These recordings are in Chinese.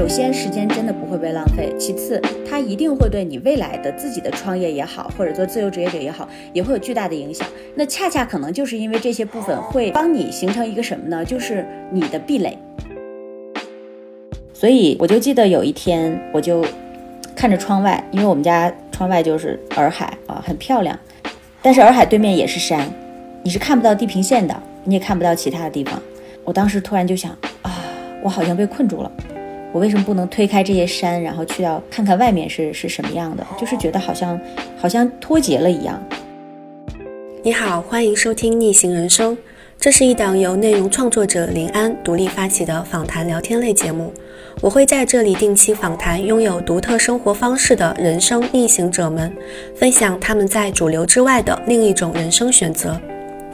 首先，时间真的不会被浪费；其次，它一定会对你未来的自己的创业也好，或者做自由职业者也好，也会有巨大的影响。那恰恰可能就是因为这些部分会帮你形成一个什么呢？就是你的壁垒。所以我就记得有一天，我就看着窗外，因为我们家窗外就是洱海啊，很漂亮。但是洱海对面也是山，你是看不到地平线的，你也看不到其他的地方。我当时突然就想啊，我好像被困住了。我为什么不能推开这些山，然后去到看看外面是是什么样的？就是觉得好像好像脱节了一样。你好，欢迎收听逆行人生，这是一档由内容创作者林安独立发起的访谈聊天类节目。我会在这里定期访谈拥有独特生活方式的人生逆行者们，分享他们在主流之外的另一种人生选择。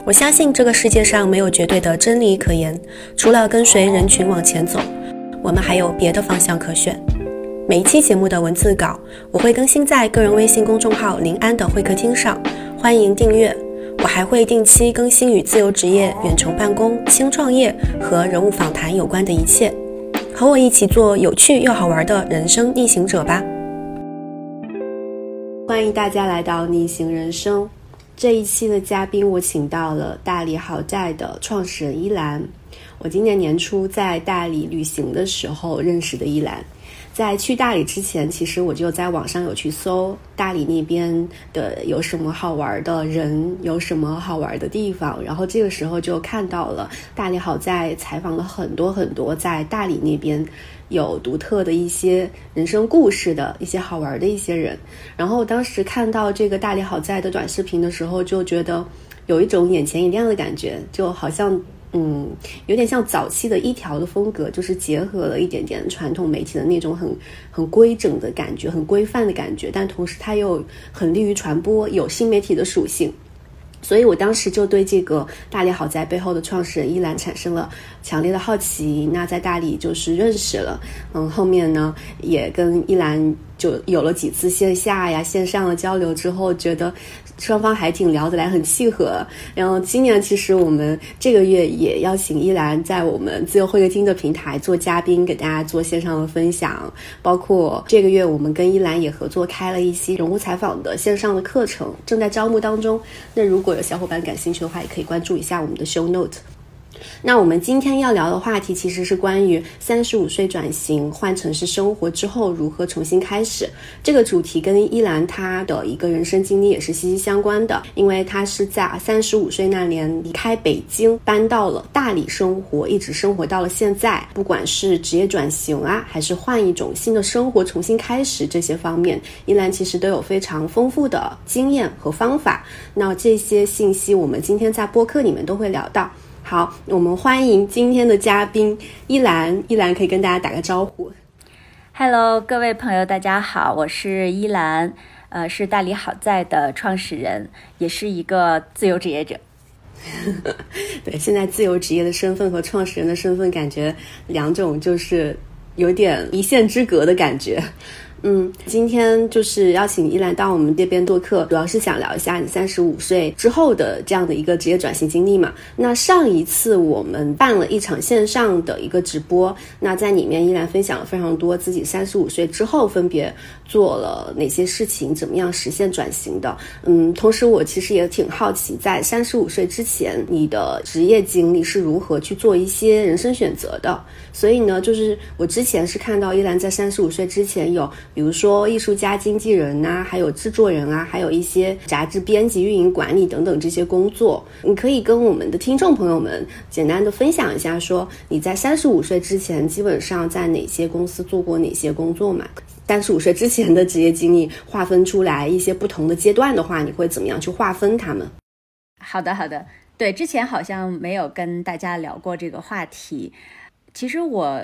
我相信这个世界上没有绝对的真理可言，除了跟随人群往前走。我们还有别的方向可选。每一期节目的文字稿我会更新在个人微信公众号“林安的会客厅”上，欢迎订阅。我还会定期更新与自由职业、远程办公、轻创业和人物访谈有关的一切。和我一起做有趣又好玩的人生逆行者吧！欢迎大家来到逆行人生。这一期的嘉宾我请到了大理好债的创始人依兰。我今年年初在大理旅行的时候认识的依兰，在去大理之前，其实我就在网上有去搜大理那边的有什么好玩的人，有什么好玩的地方，然后这个时候就看到了大理好在采访了很多很多在大理那边有独特的一些人生故事的一些好玩的一些人，然后当时看到这个大理好在的短视频的时候，就觉得有一种眼前一亮的感觉，就好像。嗯，有点像早期的一条的风格，就是结合了一点点传统媒体的那种很很规整的感觉，很规范的感觉，但同时它又很利于传播，有新媒体的属性。所以我当时就对这个大理好在背后的创始人依兰产生了强烈的好奇。那在大理就是认识了，嗯，后面呢也跟依兰就有了几次线下呀、线上的交流之后，觉得。双方还挺聊得来，很契合。然后今年其实我们这个月也邀请依兰在我们自由会客厅的平台做嘉宾，给大家做线上的分享。包括这个月我们跟依兰也合作开了一些人物采访的线上的课程，正在招募当中。那如果有小伙伴感兴趣的话，也可以关注一下我们的 show note。那我们今天要聊的话题其实是关于三十五岁转型换城市生活之后如何重新开始。这个主题跟依兰她的一个人生经历也是息息相关的，因为她是在三十五岁那年离开北京，搬到了大理生活，一直生活到了现在。不管是职业转型啊，还是换一种新的生活重新开始这些方面，依兰其实都有非常丰富的经验和方法。那这些信息我们今天在播客里面都会聊到。好，我们欢迎今天的嘉宾依兰。依兰可以跟大家打个招呼。Hello，各位朋友，大家好，我是依兰，呃，是大理好在的创始人，也是一个自由职业者。对，现在自由职业的身份和创始人的身份，感觉两种就是有点一线之隔的感觉。嗯，今天就是邀请依兰到我们这边做客，主要是想聊一下你三十五岁之后的这样的一个职业转型经历嘛。那上一次我们办了一场线上的一个直播，那在里面依兰分享了非常多自己三十五岁之后分别做了哪些事情，怎么样实现转型的。嗯，同时我其实也挺好奇，在三十五岁之前，你的职业经历是如何去做一些人生选择的。所以呢，就是我之前是看到依兰在三十五岁之前有，比如说艺术家、经纪人呐，还有制作人啊，还有一些杂志编辑、运营管理等等这些工作。你可以跟我们的听众朋友们简单的分享一下，说你在三十五岁之前基本上在哪些公司做过哪些工作嘛？三十五岁之前的职业经历划分出来一些不同的阶段的话，你会怎么样去划分他们？好的，好的，对，之前好像没有跟大家聊过这个话题。其实我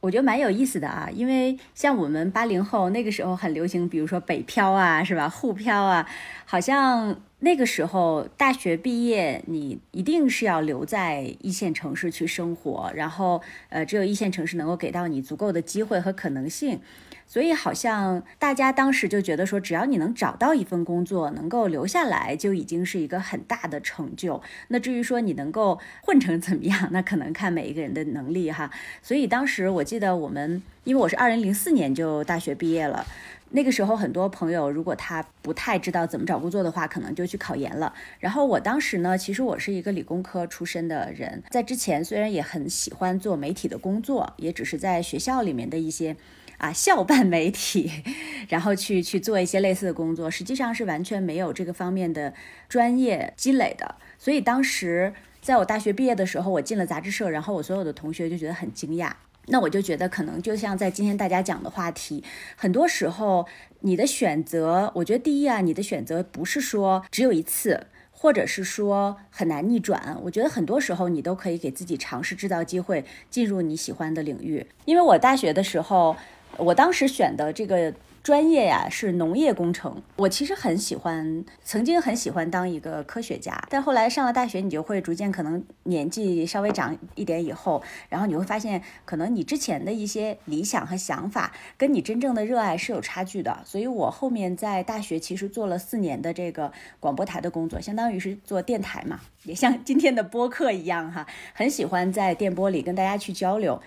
我觉得蛮有意思的啊，因为像我们八零后那个时候很流行，比如说北漂啊，是吧？沪漂啊，好像那个时候大学毕业，你一定是要留在一线城市去生活，然后呃，只有一线城市能够给到你足够的机会和可能性。所以好像大家当时就觉得说，只要你能找到一份工作，能够留下来，就已经是一个很大的成就。那至于说你能够混成怎么样，那可能看每一个人的能力哈。所以当时我记得我们因为我是二零零四年就大学毕业了。那个时候，很多朋友如果他不太知道怎么找工作的话，可能就去考研了。然后我当时呢，其实我是一个理工科出身的人，在之前虽然也很喜欢做媒体的工作，也只是在学校里面的一些啊校办媒体，然后去去做一些类似的工作，实际上是完全没有这个方面的专业积累的。所以当时在我大学毕业的时候，我进了杂志社，然后我所有的同学就觉得很惊讶。那我就觉得，可能就像在今天大家讲的话题，很多时候你的选择，我觉得第一啊，你的选择不是说只有一次，或者是说很难逆转。我觉得很多时候你都可以给自己尝试制造机会，进入你喜欢的领域。因为我大学的时候，我当时选的这个。专业呀是农业工程，我其实很喜欢，曾经很喜欢当一个科学家，但后来上了大学，你就会逐渐可能年纪稍微长一点以后，然后你会发现，可能你之前的一些理想和想法，跟你真正的热爱是有差距的。所以我后面在大学其实做了四年的这个广播台的工作，相当于是做电台嘛，也像今天的播客一样哈，很喜欢在电波里跟大家去交流。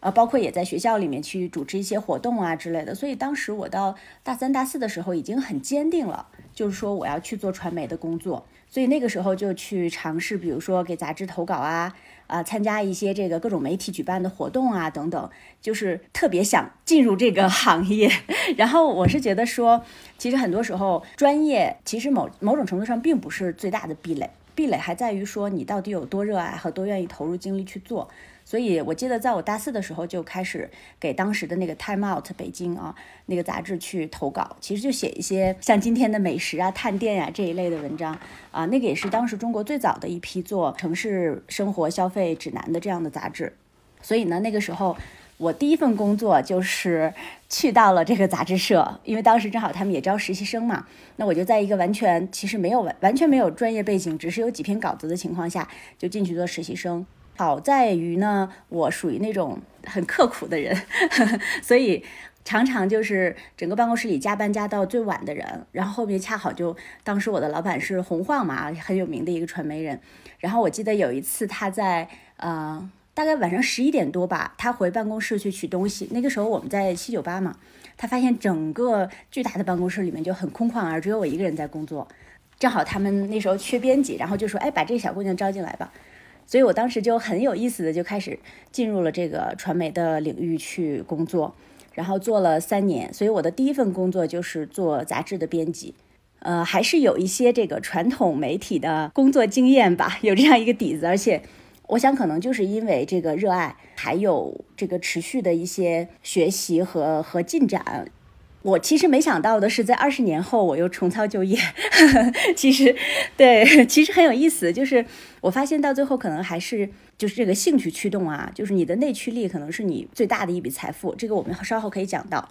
呃，包括也在学校里面去主持一些活动啊之类的，所以当时我到大三、大四的时候已经很坚定了，就是说我要去做传媒的工作，所以那个时候就去尝试，比如说给杂志投稿啊，啊，参加一些这个各种媒体举办的活动啊等等，就是特别想进入这个行业。然后我是觉得说，其实很多时候专业其实某某种程度上并不是最大的壁垒，壁垒还在于说你到底有多热爱和多愿意投入精力去做。所以，我记得在我大四的时候就开始给当时的那个《Time Out》北京啊那个杂志去投稿，其实就写一些像今天的美食啊、探店呀这一类的文章啊。那个也是当时中国最早的一批做城市生活消费指南的这样的杂志。所以呢，那个时候我第一份工作就是去到了这个杂志社，因为当时正好他们也招实习生嘛。那我就在一个完全其实没有完完全没有专业背景，只是有几篇稿子的情况下，就进去做实习生。好在于呢，我属于那种很刻苦的人，所以常常就是整个办公室里加班加到最晚的人。然后后面恰好就当时我的老板是洪晃嘛，很有名的一个传媒人。然后我记得有一次他在呃大概晚上十一点多吧，他回办公室去取东西。那个时候我们在七九八嘛，他发现整个巨大的办公室里面就很空旷，而只有我一个人在工作。正好他们那时候缺编辑，然后就说：“哎，把这个小姑娘招进来吧。”所以我当时就很有意思的就开始进入了这个传媒的领域去工作，然后做了三年。所以我的第一份工作就是做杂志的编辑，呃，还是有一些这个传统媒体的工作经验吧，有这样一个底子。而且我想可能就是因为这个热爱，还有这个持续的一些学习和和进展。我其实没想到的是，在二十年后我又重操旧业。其实，对，其实很有意思。就是我发现到最后，可能还是就是这个兴趣驱动啊，就是你的内驱力可能是你最大的一笔财富。这个我们稍后可以讲到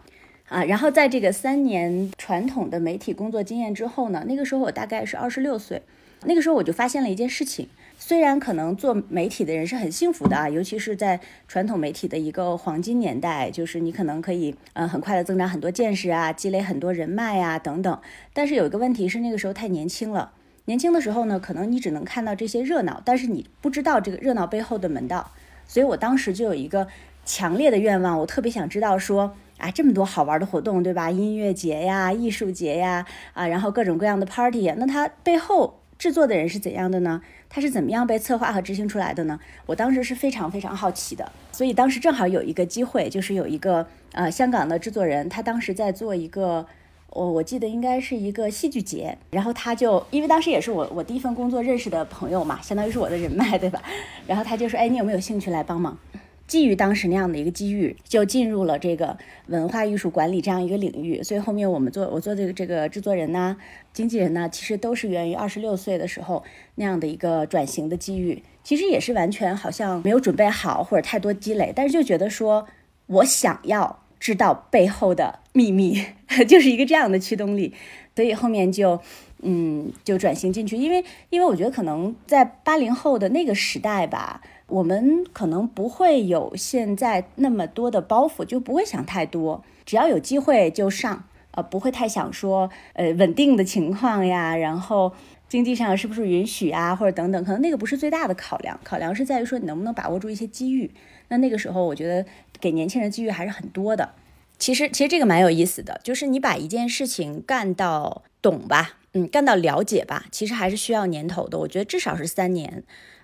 啊。然后在这个三年传统的媒体工作经验之后呢，那个时候我大概是二十六岁，那个时候我就发现了一件事情。虽然可能做媒体的人是很幸福的啊，尤其是在传统媒体的一个黄金年代，就是你可能可以呃很快的增长很多见识啊，积累很多人脉呀等等。但是有一个问题是那个时候太年轻了，年轻的时候呢，可能你只能看到这些热闹，但是你不知道这个热闹背后的门道。所以我当时就有一个强烈的愿望，我特别想知道说啊这么多好玩的活动，对吧？音乐节呀、艺术节呀啊，然后各种各样的 party，那它背后制作的人是怎样的呢？它是怎么样被策划和执行出来的呢？我当时是非常非常好奇的，所以当时正好有一个机会，就是有一个呃香港的制作人，他当时在做一个，我我记得应该是一个戏剧节，然后他就因为当时也是我我第一份工作认识的朋友嘛，相当于是我的人脉，对吧？然后他就说，哎，你有没有兴趣来帮忙？基于当时那样的一个机遇，就进入了这个文化艺术管理这样一个领域。所以后面我们做我做这个这个制作人呢、经纪人呢，其实都是源于二十六岁的时候那样的一个转型的机遇。其实也是完全好像没有准备好或者太多积累，但是就觉得说我想要知道背后的秘密，就是一个这样的驱动力。所以后面就嗯就转型进去，因为因为我觉得可能在八零后的那个时代吧。我们可能不会有现在那么多的包袱，就不会想太多，只要有机会就上，呃，不会太想说，呃，稳定的情况呀，然后经济上是不是允许啊，或者等等，可能那个不是最大的考量，考量是在于说你能不能把握住一些机遇。那那个时候我觉得给年轻人机遇还是很多的。其实其实这个蛮有意思的，就是你把一件事情干到懂吧，嗯，干到了解吧，其实还是需要年头的。我觉得至少是三年。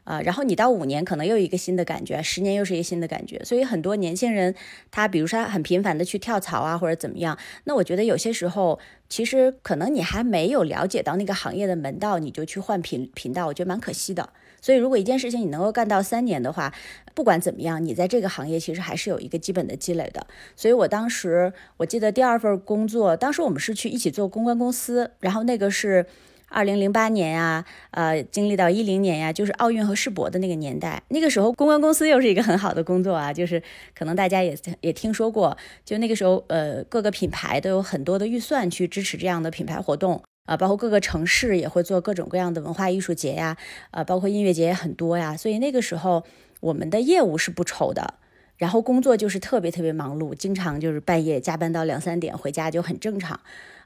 啊，然后你到五年可能又一个新的感觉，十年又是一个新的感觉，所以很多年轻人他比如说他很频繁的去跳槽啊或者怎么样，那我觉得有些时候其实可能你还没有了解到那个行业的门道，你就去换频频道，我觉得蛮可惜的。所以如果一件事情你能够干到三年的话，不管怎么样，你在这个行业其实还是有一个基本的积累的。所以我当时我记得第二份工作，当时我们是去一起做公关公司，然后那个是。二零零八年呀，呃，经历到一零年呀，就是奥运和世博的那个年代。那个时候，公关公司又是一个很好的工作啊，就是可能大家也也听说过，就那个时候，呃，各个品牌都有很多的预算去支持这样的品牌活动啊，包括各个城市也会做各种各样的文化艺术节呀，啊，包括音乐节也很多呀。所以那个时候，我们的业务是不愁的。然后工作就是特别特别忙碌，经常就是半夜加班到两三点，回家就很正常。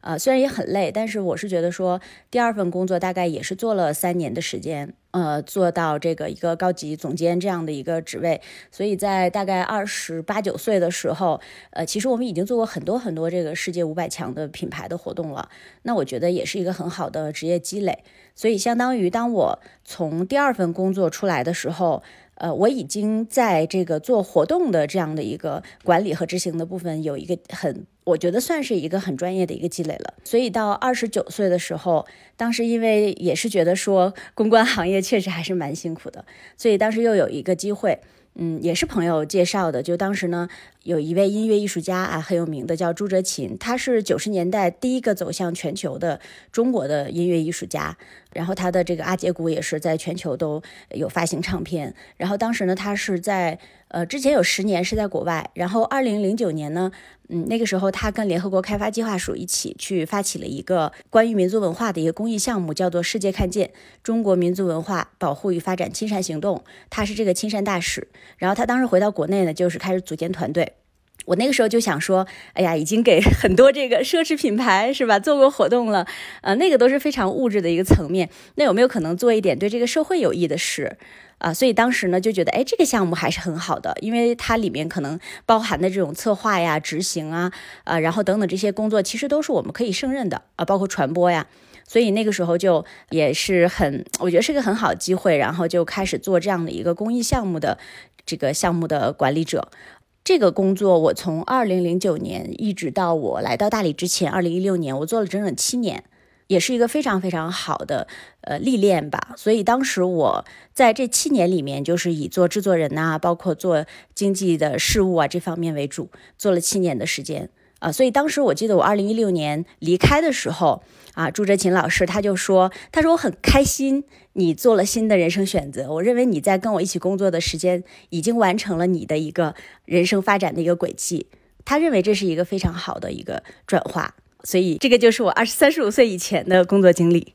呃，虽然也很累，但是我是觉得说，第二份工作大概也是做了三年的时间，呃，做到这个一个高级总监这样的一个职位。所以在大概二十八九岁的时候，呃，其实我们已经做过很多很多这个世界五百强的品牌的活动了。那我觉得也是一个很好的职业积累。所以相当于当我从第二份工作出来的时候。呃，我已经在这个做活动的这样的一个管理和执行的部分有一个很，我觉得算是一个很专业的一个积累了。所以到二十九岁的时候，当时因为也是觉得说公关行业确实还是蛮辛苦的，所以当时又有一个机会。嗯，也是朋友介绍的。就当时呢，有一位音乐艺术家啊，很有名的，叫朱哲琴。他是九十年代第一个走向全球的中国的音乐艺术家。然后他的这个阿杰鼓也是在全球都有发行唱片。然后当时呢，他是在呃之前有十年是在国外。然后二零零九年呢。嗯，那个时候他跟联合国开发计划署一起去发起了一个关于民族文化的一个公益项目，叫做“世界看见中国民族文化保护与发展亲善行动”。他是这个亲善大使。然后他当时回到国内呢，就是开始组建团队。我那个时候就想说，哎呀，已经给 很多这个奢侈品牌是吧做过活动了，呃，那个都是非常物质的一个层面。那有没有可能做一点对这个社会有益的事？啊，所以当时呢就觉得，哎，这个项目还是很好的，因为它里面可能包含的这种策划呀、执行啊，啊，然后等等这些工作，其实都是我们可以胜任的啊，包括传播呀。所以那个时候就也是很，我觉得是个很好的机会，然后就开始做这样的一个公益项目的这个项目的管理者。这个工作我从二零零九年一直到我来到大理之前，二零一六年，我做了整整七年。也是一个非常非常好的呃历练吧，所以当时我在这七年里面，就是以做制作人呐，包括做经济的事务啊这方面为主，做了七年的时间啊。所以当时我记得我二零一六年离开的时候啊，朱哲琴老师他就说，他说我很开心你做了新的人生选择，我认为你在跟我一起工作的时间已经完成了你的一个人生发展的一个轨迹，他认为这是一个非常好的一个转化。所以，这个就是我二十三十五岁以前的工作经历。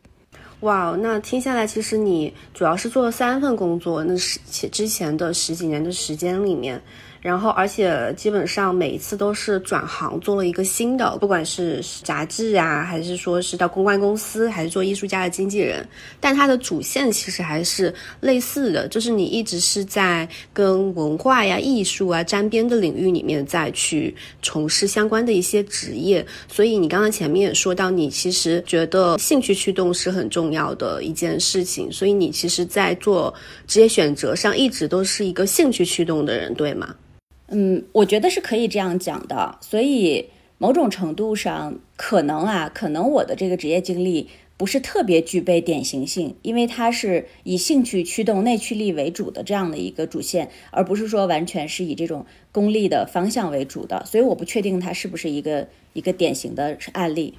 哇，那听下来，其实你主要是做了三份工作，那是前之前的十几年的时间里面。然后，而且基本上每一次都是转行做了一个新的，不管是杂志啊，还是说是到公关公司，还是做艺术家的经纪人，但它的主线其实还是类似的，就是你一直是在跟文化呀、艺术啊沾边的领域里面再去从事相关的一些职业。所以你刚刚前面也说到，你其实觉得兴趣驱动是很重要的一件事情，所以你其实，在做职业选择上一直都是一个兴趣驱动的人，对吗？嗯，我觉得是可以这样讲的，所以某种程度上，可能啊，可能我的这个职业经历不是特别具备典型性，因为它是以兴趣驱动、内驱力为主的这样的一个主线，而不是说完全是以这种功利的方向为主的，所以我不确定它是不是一个一个典型的案例。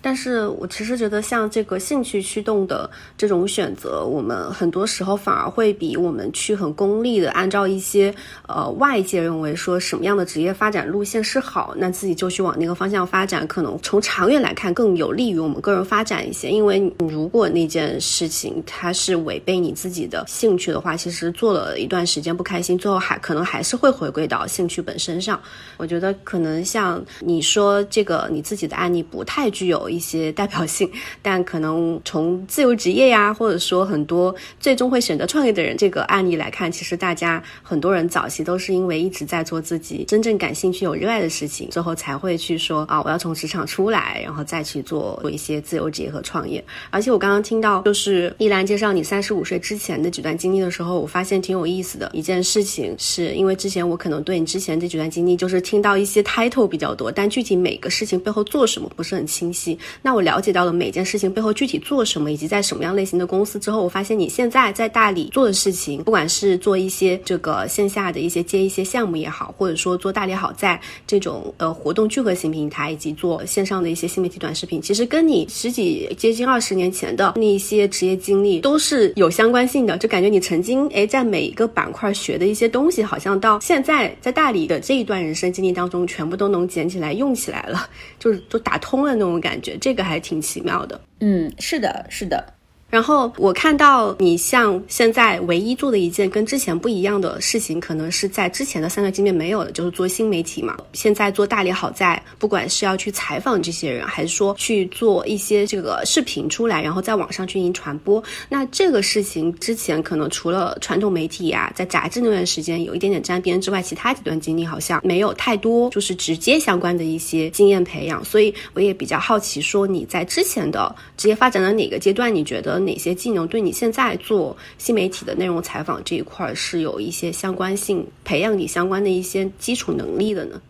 但是我其实觉得，像这个兴趣驱动的这种选择，我们很多时候反而会比我们去很功利的按照一些呃外界认为说什么样的职业发展路线是好，那自己就去往那个方向发展，可能从长远来看更有利于我们个人发展一些。因为如果那件事情它是违背你自己的兴趣的话，其实做了一段时间不开心，最后还可能还是会回归到兴趣本身上。我觉得可能像你说这个你自己的案例不太具有。一些代表性，但可能从自由职业呀，或者说很多最终会选择创业的人这个案例来看，其实大家很多人早期都是因为一直在做自己真正感兴趣、有热爱的事情，最后才会去说啊，我要从职场出来，然后再去做做一些自由职业和创业。而且我刚刚听到就是依兰介绍你三十五岁之前的几段经历的时候，我发现挺有意思的一件事情，是因为之前我可能对你之前这几段经历就是听到一些 title 比较多，但具体每个事情背后做什么不是很清晰。那我了解到了每件事情背后具体做什么，以及在什么样类型的公司之后，我发现你现在在大理做的事情，不管是做一些这个线下的一些接一些项目也好，或者说做大理好在这种呃活动聚合型平台，以及做线上的一些新媒体短视频，其实跟你十几接近二十年前的那一些职业经历都是有相关性的。就感觉你曾经哎在每一个板块学的一些东西，好像到现在在大理的这一段人生经历当中，全部都能捡起来用起来了，就是都打通了那种感觉，觉得这个还挺奇妙的。嗯，是的，是的。然后我看到你像现在唯一做的一件跟之前不一样的事情，可能是在之前的三个经历没有的，就是做新媒体嘛。现在做大理好在，不管是要去采访这些人，还是说去做一些这个视频出来，然后在网上进行传播。那这个事情之前可能除了传统媒体呀，在杂志那段时间有一点点沾边之外，其他几段经历好像没有太多，就是直接相关的一些经验培养。所以我也比较好奇，说你在之前的职业发展的哪个阶段，你觉得？哪些技能对你现在做新媒体的内容采访这一块是有一些相关性，培养你相关的一些基础能力的呢？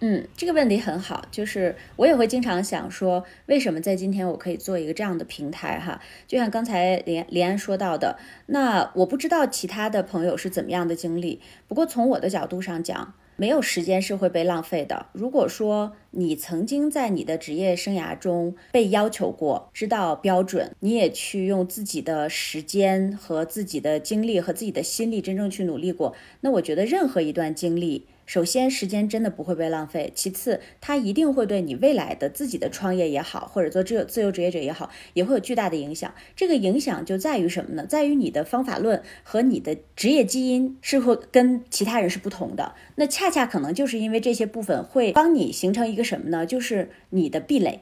嗯，这个问题很好，就是我也会经常想说，为什么在今天我可以做一个这样的平台哈？就像刚才连连安说到的，那我不知道其他的朋友是怎么样的经历，不过从我的角度上讲。没有时间是会被浪费的。如果说你曾经在你的职业生涯中被要求过，知道标准，你也去用自己的时间和自己的精力和自己的心力真正去努力过，那我觉得任何一段经历。首先，时间真的不会被浪费；其次，它一定会对你未来的自己的创业也好，或者做自由自由职业者也好，也会有巨大的影响。这个影响就在于什么呢？在于你的方法论和你的职业基因是会跟其他人是不同的。那恰恰可能就是因为这些部分会帮你形成一个什么呢？就是你的壁垒。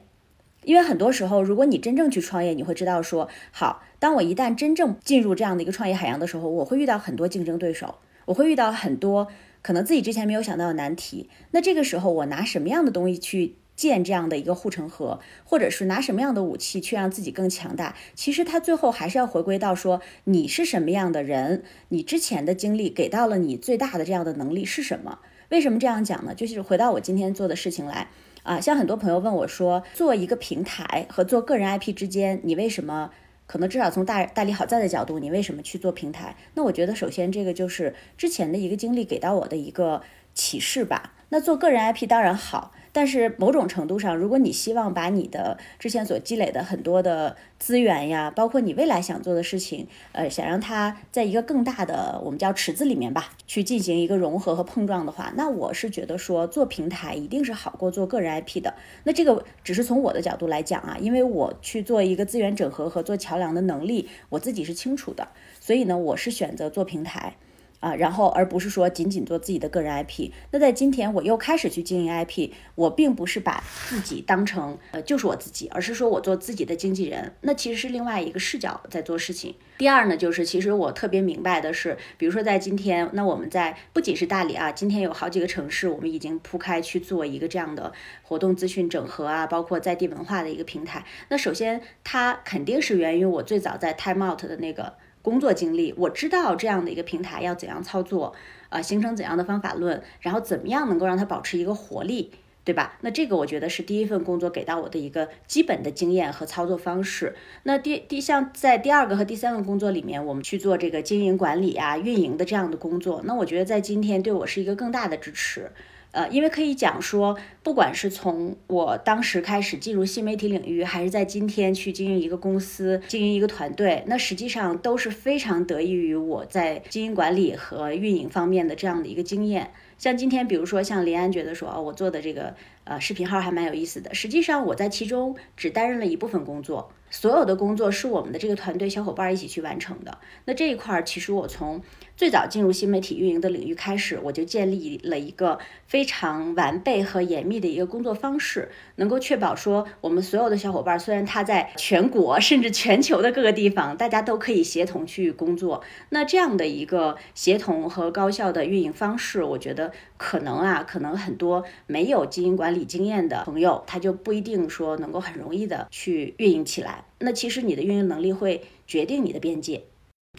因为很多时候，如果你真正去创业，你会知道说，好，当我一旦真正进入这样的一个创业海洋的时候，我会遇到很多竞争对手，我会遇到很多。可能自己之前没有想到的难题，那这个时候我拿什么样的东西去建这样的一个护城河，或者是拿什么样的武器去让自己更强大？其实它最后还是要回归到说你是什么样的人，你之前的经历给到了你最大的这样的能力是什么？为什么这样讲呢？就是回到我今天做的事情来啊，像很多朋友问我说，做一个平台和做个人 IP 之间，你为什么？可能至少从大大理好在的角度，你为什么去做平台？那我觉得首先这个就是之前的一个经历给到我的一个启示吧。那做个人 IP 当然好。但是某种程度上，如果你希望把你的之前所积累的很多的资源呀，包括你未来想做的事情，呃，想让它在一个更大的我们叫池子里面吧，去进行一个融合和碰撞的话，那我是觉得说做平台一定是好过做个人 IP 的。那这个只是从我的角度来讲啊，因为我去做一个资源整合和做桥梁的能力，我自己是清楚的，所以呢，我是选择做平台。啊，然后而不是说仅仅做自己的个人 IP。那在今天我又开始去经营 IP，我并不是把自己当成呃就是我自己，而是说我做自己的经纪人。那其实是另外一个视角在做事情。第二呢，就是其实我特别明白的是，比如说在今天，那我们在不仅是大理啊，今天有好几个城市，我们已经铺开去做一个这样的活动资讯整合啊，包括在地文化的一个平台。那首先它肯定是源于我最早在 Time Out 的那个。工作经历，我知道这样的一个平台要怎样操作，呃，形成怎样的方法论，然后怎么样能够让它保持一个活力，对吧？那这个我觉得是第一份工作给到我的一个基本的经验和操作方式。那第第像在第二个和第三个工作里面，我们去做这个经营管理啊、运营的这样的工作，那我觉得在今天对我是一个更大的支持。呃，因为可以讲说，不管是从我当时开始进入新媒体领域，还是在今天去经营一个公司、经营一个团队，那实际上都是非常得益于我在经营管理和运营方面的这样的一个经验。像今天，比如说像林安觉得说，哦，我做的这个呃视频号还蛮有意思的。实际上我在其中只担任了一部分工作，所有的工作是我们的这个团队小伙伴一起去完成的。那这一块儿，其实我从最早进入新媒体运营的领域开始，我就建立了一个非常完备和严密的一个工作方式，能够确保说我们所有的小伙伴，虽然他在全国甚至全球的各个地方，大家都可以协同去工作。那这样的一个协同和高效的运营方式，我觉得。可能啊，可能很多没有经营管理理经验的朋友，他就不一定说能够很容易的去运营起来。那其实你的运营能力会决定你的边界。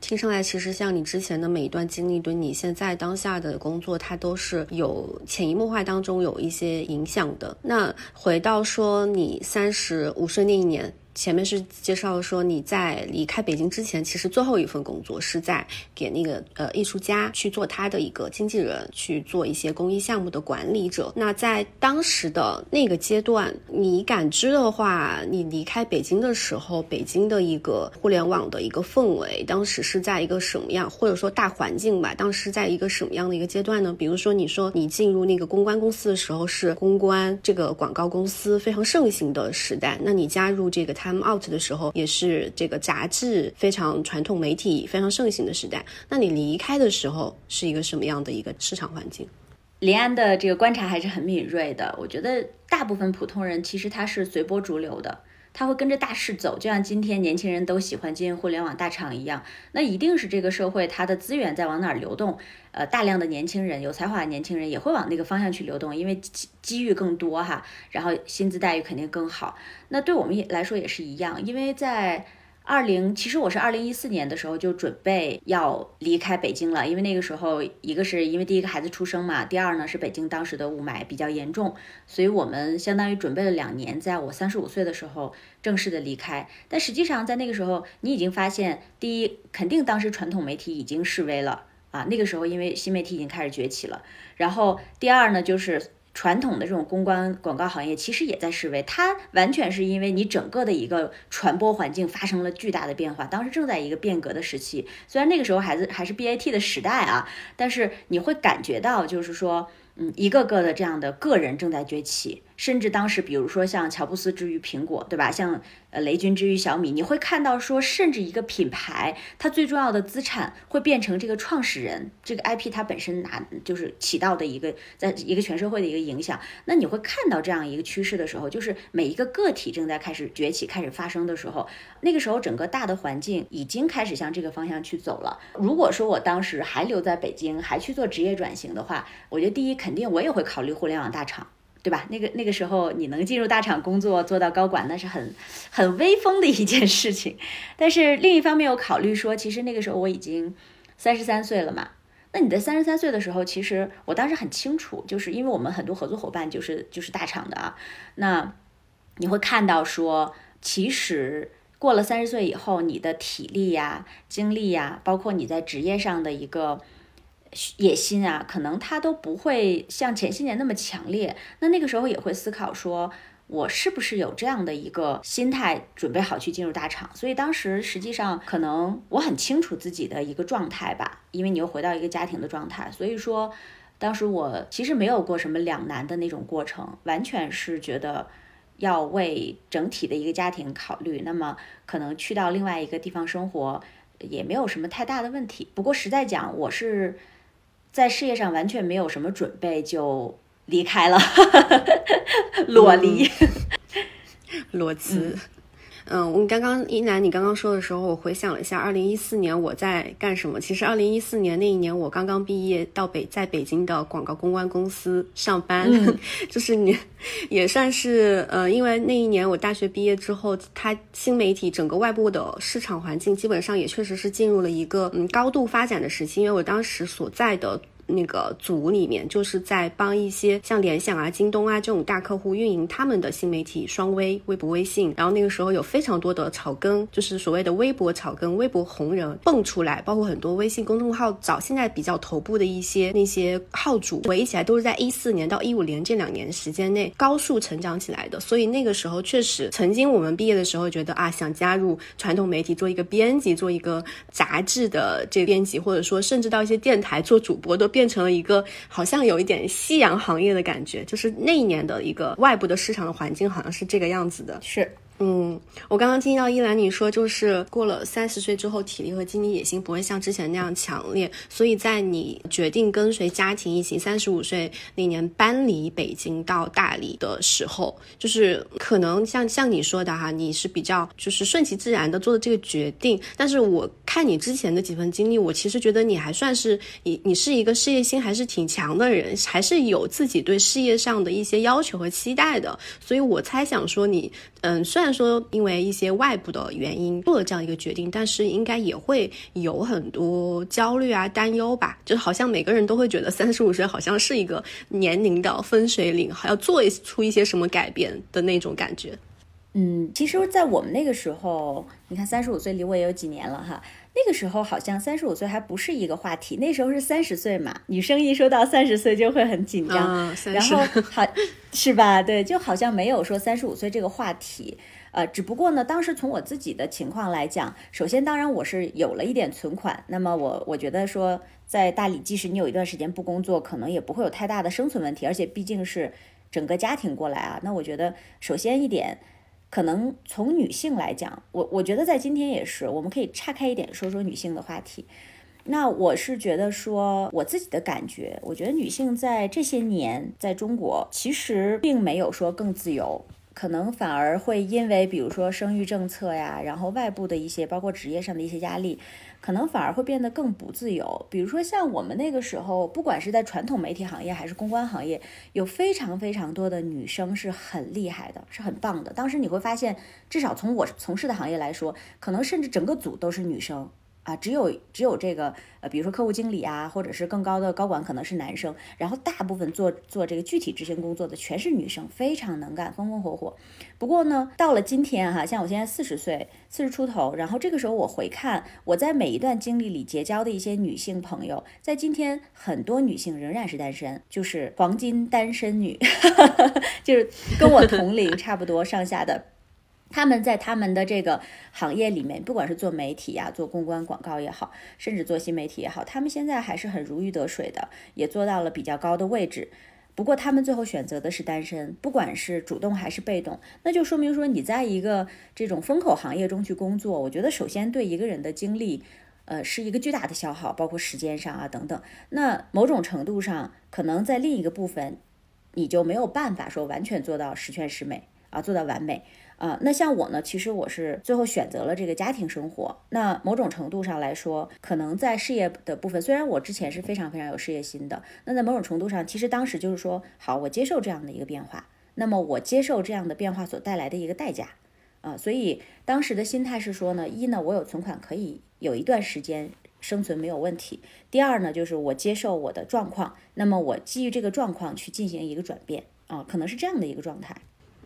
听上来，其实像你之前的每一段经历，对你现在当下的工作，它都是有潜移默化当中有一些影响的。那回到说，你三十五岁那一年。前面是介绍说你在离开北京之前，其实最后一份工作是在给那个呃艺术家去做他的一个经纪人，去做一些公益项目的管理者。那在当时的那个阶段，你感知的话，你离开北京的时候，北京的一个互联网的一个氛围，当时是在一个什么样，或者说大环境吧？当时在一个什么样的一个阶段呢？比如说，你说你进入那个公关公司的时候，是公关这个广告公司非常盛行的时代，那你加入这个。Time Out 的时候，也是这个杂志非常传统、媒体非常盛行的时代。那你离开的时候，是一个什么样的一个市场环境？林安的这个观察还是很敏锐的。我觉得大部分普通人其实他是随波逐流的，他会跟着大势走，就像今天年轻人都喜欢进互联网大厂一样。那一定是这个社会它的资源在往哪儿流动？呃，大量的年轻人、有才华的年轻人也会往那个方向去流动，因为机机遇更多哈，然后薪资待遇肯定更好。那对我们也来说也是一样，因为在二零，其实我是二零一四年的时候就准备要离开北京了，因为那个时候一个是因为第一个孩子出生嘛，第二呢是北京当时的雾霾比较严重，所以我们相当于准备了两年，在我三十五岁的时候正式的离开。但实际上在那个时候，你已经发现，第一，肯定当时传统媒体已经示威了。啊，那个时候因为新媒体已经开始崛起了，然后第二呢，就是传统的这种公关广告行业其实也在示威，它完全是因为你整个的一个传播环境发生了巨大的变化，当时正在一个变革的时期，虽然那个时候还是还是 BAT 的时代啊，但是你会感觉到就是说，嗯，一个个的这样的个人正在崛起。甚至当时，比如说像乔布斯之于苹果，对吧？像呃雷军之于小米，你会看到说，甚至一个品牌，它最重要的资产会变成这个创始人，这个 IP 它本身拿就是起到的一个，在一个全社会的一个影响。那你会看到这样一个趋势的时候，就是每一个个体正在开始崛起、开始发生的时候，那个时候整个大的环境已经开始向这个方向去走了。如果说我当时还留在北京，还去做职业转型的话，我觉得第一肯定我也会考虑互联网大厂。对吧？那个那个时候你能进入大厂工作，做到高管，那是很很威风的一件事情。但是另一方面又考虑说，其实那个时候我已经三十三岁了嘛。那你在三十三岁的时候，其实我当时很清楚，就是因为我们很多合作伙伴就是就是大厂的啊。那你会看到说，其实过了三十岁以后，你的体力呀、精力呀，包括你在职业上的一个。野心啊，可能他都不会像前些年那么强烈。那那个时候也会思考说，我是不是有这样的一个心态，准备好去进入大厂。所以当时实际上可能我很清楚自己的一个状态吧，因为你又回到一个家庭的状态。所以说，当时我其实没有过什么两难的那种过程，完全是觉得要为整体的一个家庭考虑。那么可能去到另外一个地方生活也没有什么太大的问题。不过实在讲，我是。在事业上完全没有什么准备就离开了，裸离，裸辞。嗯，我刚刚一楠，你刚刚说的时候，我回想了一下，二零一四年我在干什么？其实二零一四年那一年，我刚刚毕业到北，在北京的广告公关公司上班，就是你也算是呃，因为那一年我大学毕业之后，它新媒体整个外部的市场环境基本上也确实是进入了一个嗯高度发展的时期，因为我当时所在的。那个组里面就是在帮一些像联想啊、京东啊这种大客户运营他们的新媒体双微、微博、微信。然后那个时候有非常多的草根，就是所谓的微博草根、微博红人蹦出来，包括很多微信公众号早现在比较头部的一些那些号主，回忆起来都是在一四年到一五年这两年时间内高速成长起来的。所以那个时候确实，曾经我们毕业的时候觉得啊，想加入传统媒体做一个编辑，做一个杂志的这编辑，或者说甚至到一些电台做主播都。变成了一个好像有一点夕阳行业的感觉，就是那一年的一个外部的市场的环境好像是这个样子的。是。嗯，我刚刚听到依兰你说，就是过了三十岁之后，体力和经济野心不会像之前那样强烈，所以在你决定跟随家庭一起三十五岁那年搬离北京到大理的时候，就是可能像像你说的哈，你是比较就是顺其自然的做的这个决定。但是我看你之前的几份经历，我其实觉得你还算是你你是一个事业心还是挺强的人，还是有自己对事业上的一些要求和期待的。所以我猜想说你。嗯，虽然说因为一些外部的原因做了这样一个决定，但是应该也会有很多焦虑啊、担忧吧。就好像每个人都会觉得三十五岁好像是一个年龄的分水岭，还要做出一些什么改变的那种感觉。嗯，其实，在我们那个时候，你看三十五岁离我也有几年了哈。那个时候好像三十五岁还不是一个话题，那时候是三十岁嘛，女生一说到三十岁就会很紧张，然后 好是吧？对，就好像没有说三十五岁这个话题，呃，只不过呢，当时从我自己的情况来讲，首先当然我是有了一点存款，那么我我觉得说在大理，即使你有一段时间不工作，可能也不会有太大的生存问题，而且毕竟是整个家庭过来啊，那我觉得首先一点。可能从女性来讲，我我觉得在今天也是，我们可以岔开一点说说女性的话题。那我是觉得说，我自己的感觉，我觉得女性在这些年在中国其实并没有说更自由。可能反而会因为，比如说生育政策呀，然后外部的一些，包括职业上的一些压力，可能反而会变得更不自由。比如说像我们那个时候，不管是在传统媒体行业还是公关行业，有非常非常多的女生是很厉害的，是很棒的。当时你会发现，至少从我从事的行业来说，可能甚至整个组都是女生。啊，只有只有这个呃，比如说客户经理啊，或者是更高的高管可能是男生，然后大部分做做这个具体执行工作的全是女生，非常能干，风风火火。不过呢，到了今天哈，像我现在四十岁，四十出头，然后这个时候我回看我在每一段经历里结交的一些女性朋友，在今天很多女性仍然是单身，就是黄金单身女，就是跟我同龄差不多上下的。他们在他们的这个行业里面，不管是做媒体呀、做公关广告也好，甚至做新媒体也好，他们现在还是很如鱼得水的，也做到了比较高的位置。不过他们最后选择的是单身，不管是主动还是被动，那就说明说你在一个这种风口行业中去工作，我觉得首先对一个人的精力，呃，是一个巨大的消耗，包括时间上啊等等。那某种程度上，可能在另一个部分，你就没有办法说完全做到十全十美啊，做到完美。啊，那像我呢，其实我是最后选择了这个家庭生活。那某种程度上来说，可能在事业的部分，虽然我之前是非常非常有事业心的，那在某种程度上，其实当时就是说，好，我接受这样的一个变化。那么我接受这样的变化所带来的一个代价，啊，所以当时的心态是说呢，一呢，我有存款可以有一段时间生存没有问题；第二呢，就是我接受我的状况，那么我基于这个状况去进行一个转变，啊，可能是这样的一个状态。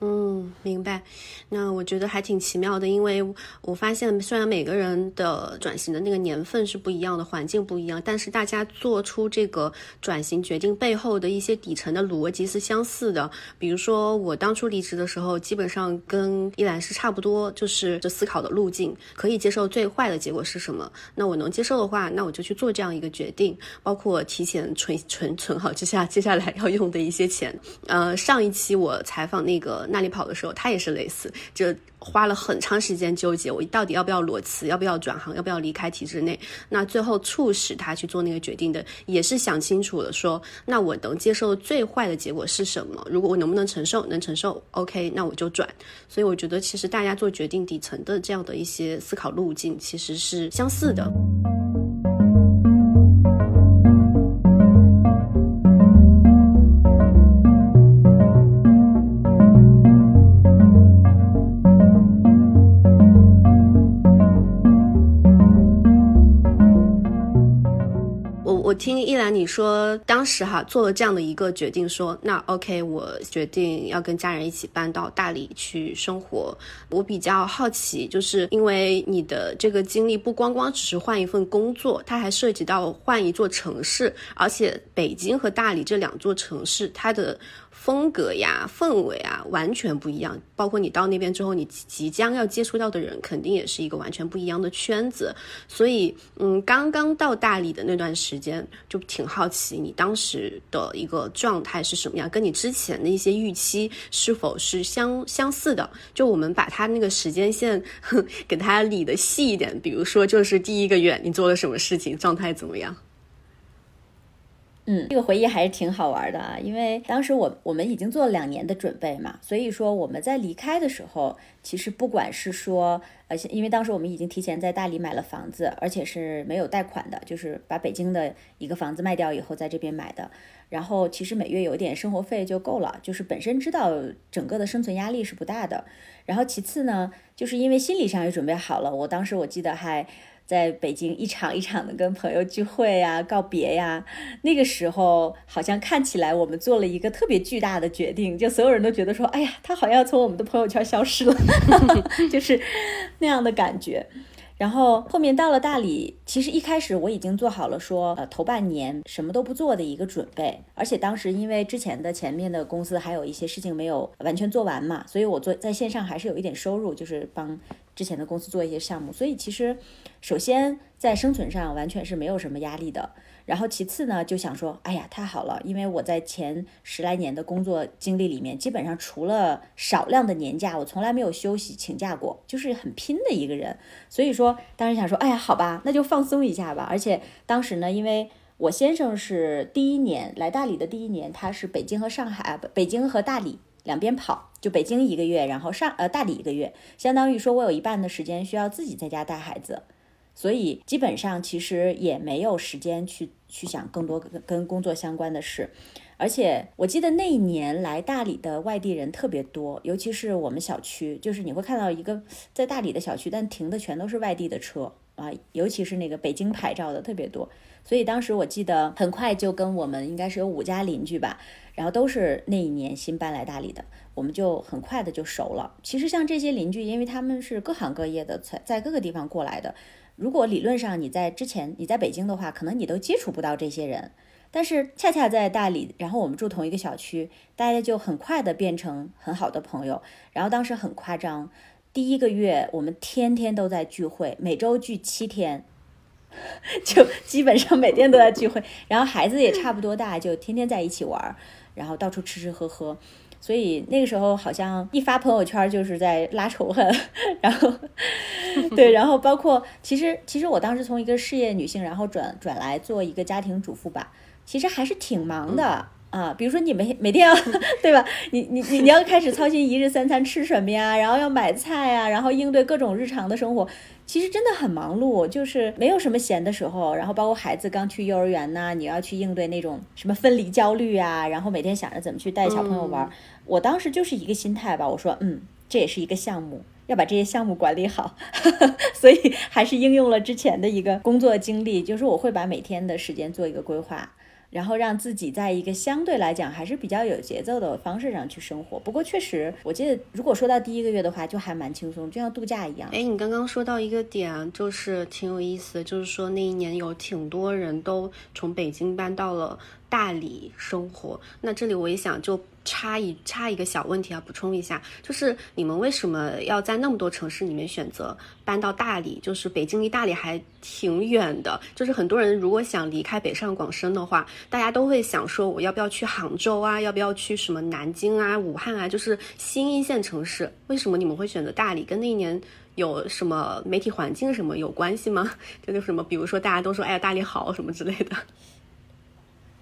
嗯，明白。那我觉得还挺奇妙的，因为我发现虽然每个人的转型的那个年份是不一样的，环境不一样，但是大家做出这个转型决定背后的一些底层的逻辑是相似的。比如说我当初离职的时候，基本上跟依兰是差不多，就是这思考的路径，可以接受最坏的结果是什么？那我能接受的话，那我就去做这样一个决定，包括提前存存存好接下接下来要用的一些钱。呃，上一期我采访那个。那里跑的时候，他也是类似，就花了很长时间纠结，我到底要不要裸辞，要不要转行，要不要离开体制内。那最后促使他去做那个决定的，也是想清楚了，说那我能接受最坏的结果是什么？如果我能不能承受，能承受，OK，那我就转。所以我觉得，其实大家做决定底层的这样的一些思考路径，其实是相似的。听依兰你说，当时哈做了这样的一个决定，说那 OK，我决定要跟家人一起搬到大理去生活。我比较好奇，就是因为你的这个经历不光光只是换一份工作，它还涉及到换一座城市，而且北京和大理这两座城市，它的。风格呀，氛围啊，完全不一样。包括你到那边之后，你即将要接触到的人，肯定也是一个完全不一样的圈子。所以，嗯，刚刚到大理的那段时间，就挺好奇你当时的一个状态是什么样，跟你之前的一些预期是否是相相似的？就我们把它那个时间线给它理的细一点，比如说就是第一个月你做了什么事情，状态怎么样？嗯，这个回忆还是挺好玩的啊，因为当时我我们已经做了两年的准备嘛，所以说我们在离开的时候，其实不管是说，呃，因为当时我们已经提前在大理买了房子，而且是没有贷款的，就是把北京的一个房子卖掉以后在这边买的，然后其实每月有点生活费就够了，就是本身知道整个的生存压力是不大的，然后其次呢，就是因为心理上也准备好了，我当时我记得还。在北京一场一场的跟朋友聚会呀、告别呀，那个时候好像看起来我们做了一个特别巨大的决定，就所有人都觉得说，哎呀，他好像从我们的朋友圈消失了，就是那样的感觉。然后后面到了大理，其实一开始我已经做好了说，呃，头半年什么都不做的一个准备。而且当时因为之前的前面的公司还有一些事情没有完全做完嘛，所以我做在线上还是有一点收入，就是帮之前的公司做一些项目。所以其实，首先在生存上完全是没有什么压力的。然后其次呢，就想说，哎呀，太好了，因为我在前十来年的工作经历里面，基本上除了少量的年假，我从来没有休息请假过，就是很拼的一个人。所以说，当时想说，哎呀，好吧，那就放松一下吧。而且当时呢，因为我先生是第一年来大理的第一年，他是北京和上海，北京和大理两边跑，就北京一个月，然后上呃大理一个月，相当于说我有一半的时间需要自己在家带孩子。所以基本上其实也没有时间去去想更多跟工作相关的事，而且我记得那一年来大理的外地人特别多，尤其是我们小区，就是你会看到一个在大理的小区，但停的全都是外地的车啊，尤其是那个北京牌照的特别多。所以当时我记得很快就跟我们应该是有五家邻居吧，然后都是那一年新搬来大理的，我们就很快的就熟了。其实像这些邻居，因为他们是各行各业的，在在各个地方过来的。如果理论上你在之前你在北京的话，可能你都接触不到这些人，但是恰恰在大理，然后我们住同一个小区，大家就很快的变成很好的朋友。然后当时很夸张，第一个月我们天天都在聚会，每周聚七天，就基本上每天都在聚会。然后孩子也差不多大，就天天在一起玩儿，然后到处吃吃喝喝。所以那个时候好像一发朋友圈就是在拉仇恨，然后对，然后包括其实其实我当时从一个事业女性，然后转转来做一个家庭主妇吧，其实还是挺忙的啊。比如说你每每天要 对吧？你你你你要开始操心一日三餐吃什么呀，然后要买菜呀，然后应对各种日常的生活。其实真的很忙碌，就是没有什么闲的时候。然后包括孩子刚去幼儿园呐，你要去应对那种什么分离焦虑啊，然后每天想着怎么去带小朋友玩。我当时就是一个心态吧，我说，嗯，这也是一个项目，要把这些项目管理好。所以还是应用了之前的一个工作经历，就是我会把每天的时间做一个规划。然后让自己在一个相对来讲还是比较有节奏的方式上去生活。不过确实，我记得如果说到第一个月的话，就还蛮轻松，就像度假一样。哎，你刚刚说到一个点，就是挺有意思，就是说那一年有挺多人都从北京搬到了。大理生活，那这里我也想就插一插一个小问题啊，补充一下，就是你们为什么要在那么多城市里面选择搬到大理？就是北京离大理还挺远的，就是很多人如果想离开北上广深的话，大家都会想说我要不要去杭州啊，要不要去什么南京啊、武汉啊，就是新一线城市。为什么你们会选择大理？跟那一年有什么媒体环境什么有关系吗？这 就什么，比如说大家都说哎呀大理好什么之类的。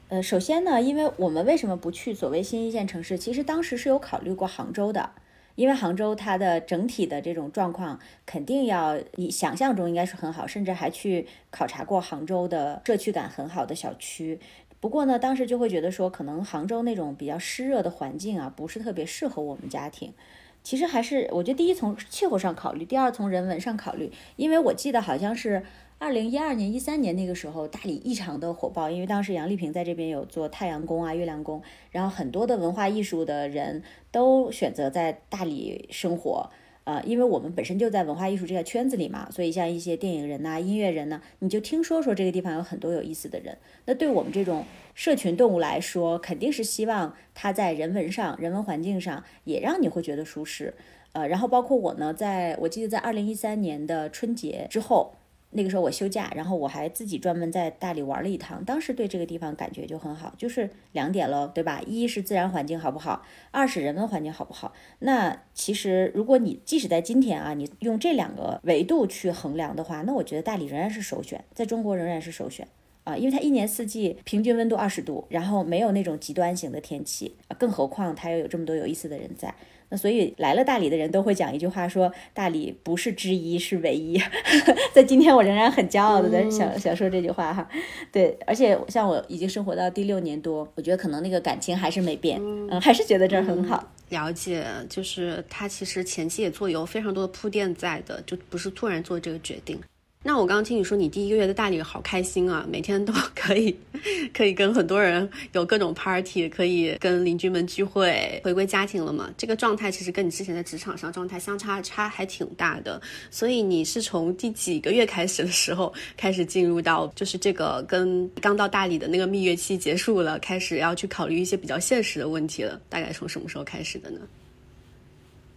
呃，首先呢，因为我们为什么不去所谓新一线城市？其实当时是有考虑过杭州的，因为杭州它的整体的这种状况肯定要你想象中应该是很好，甚至还去考察过杭州的社区感很好的小区。不过呢，当时就会觉得说，可能杭州那种比较湿热的环境啊，不是特别适合我们家庭。其实还是我觉得第一从气候上考虑，第二从人文上考虑，因为我记得好像是。二零一二年、一三年那个时候，大理异常的火爆，因为当时杨丽萍在这边有做太阳宫啊、月亮宫，然后很多的文化艺术的人都选择在大理生活。呃，因为我们本身就在文化艺术这个圈子里嘛，所以像一些电影人呐、音乐人呢，你就听说说这个地方有很多有意思的人。那对我们这种社群动物来说，肯定是希望他在人文上、人文环境上也让你会觉得舒适。呃，然后包括我呢，在我记得在二零一三年的春节之后。那个时候我休假，然后我还自己专门在大理玩了一趟。当时对这个地方感觉就很好，就是两点了，对吧？一是自然环境好不好，二是人文环境好不好。那其实如果你即使在今天啊，你用这两个维度去衡量的话，那我觉得大理仍然是首选，在中国仍然是首选啊，因为它一年四季平均温度二十度，然后没有那种极端型的天气，更何况它又有这么多有意思的人在。那所以来了大理的人都会讲一句话，说大理不是之一，是唯一。在今天我仍然很骄傲的在想想说这句话哈。对，而且像我已经生活到第六年多，我觉得可能那个感情还是没变，嗯，还是觉得这儿很好。了解，就是他其实前期也做有非常多的铺垫在的，就不是突然做这个决定。那我刚刚听你说，你第一个月的大理好开心啊，每天都可以，可以跟很多人有各种 party，可以跟邻居们聚会，回归家庭了嘛？这个状态其实跟你之前在职场上状态相差差还挺大的。所以你是从第几个月开始的时候开始进入到，就是这个跟刚到大理的那个蜜月期结束了，开始要去考虑一些比较现实的问题了？大概从什么时候开始的呢？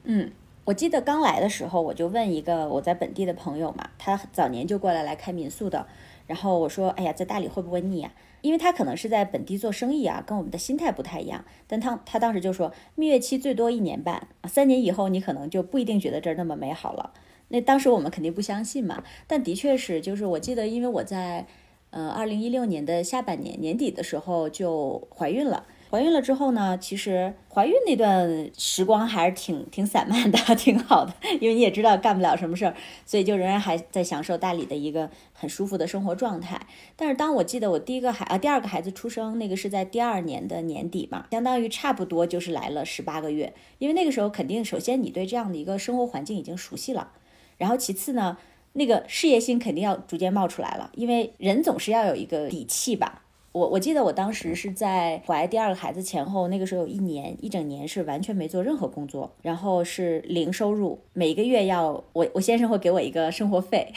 嗯。我记得刚来的时候，我就问一个我在本地的朋友嘛，他早年就过来来开民宿的。然后我说：“哎呀，在大理会不会腻啊？”因为他可能是在本地做生意啊，跟我们的心态不太一样。但他他当时就说，蜜月期最多一年半，三年以后你可能就不一定觉得这儿那么美好了。那当时我们肯定不相信嘛。但的确是，就是我记得，因为我在呃二零一六年的下半年年底的时候就怀孕了。怀孕了之后呢，其实怀孕那段时光还是挺挺散漫的，挺好的，因为你也知道干不了什么事儿，所以就仍然还在享受大理的一个很舒服的生活状态。但是当我记得我第一个孩啊第二个孩子出生，那个是在第二年的年底嘛，相当于差不多就是来了十八个月，因为那个时候肯定首先你对这样的一个生活环境已经熟悉了，然后其次呢，那个事业心肯定要逐渐冒出来了，因为人总是要有一个底气吧。我我记得我当时是在怀第二个孩子前后，那个时候有一年一整年是完全没做任何工作，然后是零收入，每个月要我我先生会给我一个生活费，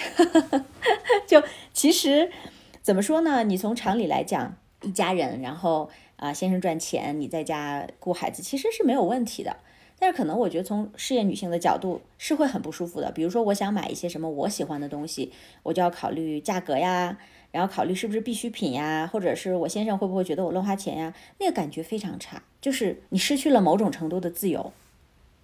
就其实怎么说呢？你从常理来讲，一家人，然后啊先生赚钱，你在家顾孩子，其实是没有问题的。但是可能我觉得从事业女性的角度是会很不舒服的。比如说我想买一些什么我喜欢的东西，我就要考虑价格呀。然后考虑是不是必需品呀，或者是我先生会不会觉得我乱花钱呀？那个感觉非常差，就是你失去了某种程度的自由，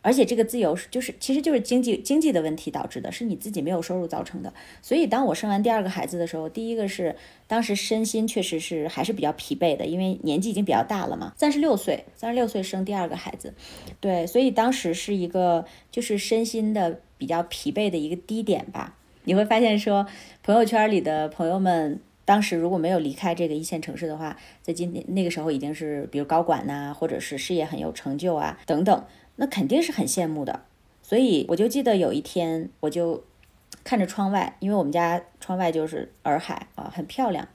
而且这个自由是就是其实就是经济经济的问题导致的，是你自己没有收入造成的。所以当我生完第二个孩子的时候，第一个是当时身心确实是还是比较疲惫的，因为年纪已经比较大了嘛，三十六岁，三十六岁生第二个孩子，对，所以当时是一个就是身心的比较疲惫的一个低点吧。你会发现说，朋友圈里的朋友们当时如果没有离开这个一线城市的话，在今天那个时候已经是比如高管呐，或者是事业很有成就啊等等，那肯定是很羡慕的。所以我就记得有一天，我就看着窗外，因为我们家窗外就是洱海啊，很漂亮。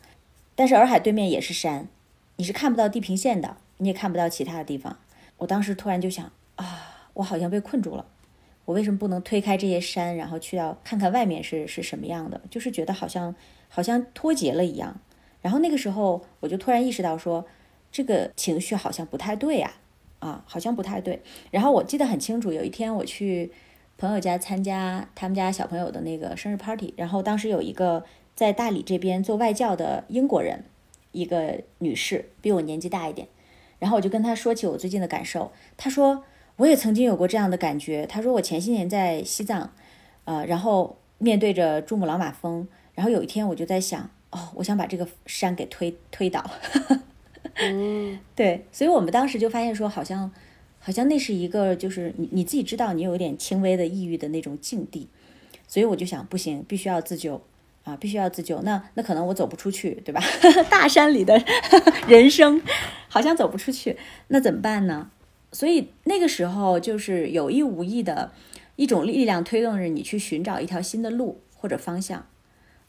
但是洱海对面也是山，你是看不到地平线的，你也看不到其他的地方。我当时突然就想啊，我好像被困住了。我为什么不能推开这些山，然后去到看看外面是是什么样的？就是觉得好像好像脱节了一样。然后那个时候，我就突然意识到说，这个情绪好像不太对呀，啊，好像不太对。然后我记得很清楚，有一天我去朋友家参加他们家小朋友的那个生日 party，然后当时有一个在大理这边做外教的英国人，一个女士，比我年纪大一点。然后我就跟她说起我最近的感受，她说。我也曾经有过这样的感觉。他说我前些年在西藏，呃，然后面对着珠穆朗玛峰，然后有一天我就在想，哦，我想把这个山给推推倒。嗯，对，所以我们当时就发现说，好像好像那是一个就是你你自己知道你有一点轻微的抑郁的那种境地，所以我就想不行，必须要自救啊，必须要自救。那那可能我走不出去，对吧？大山里的 人生好像走不出去，那怎么办呢？所以那个时候就是有意无意的一种力量推动着你去寻找一条新的路或者方向，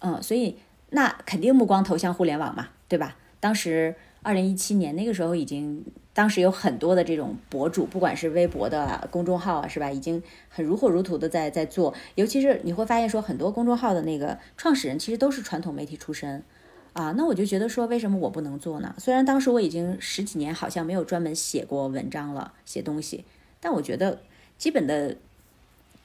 嗯，所以那肯定目光投向互联网嘛，对吧？当时二零一七年那个时候已经，当时有很多的这种博主，不管是微博的公众号啊，是吧？已经很如火如荼的在在做，尤其是你会发现说很多公众号的那个创始人其实都是传统媒体出身。啊，那我就觉得说，为什么我不能做呢？虽然当时我已经十几年好像没有专门写过文章了，写东西，但我觉得基本的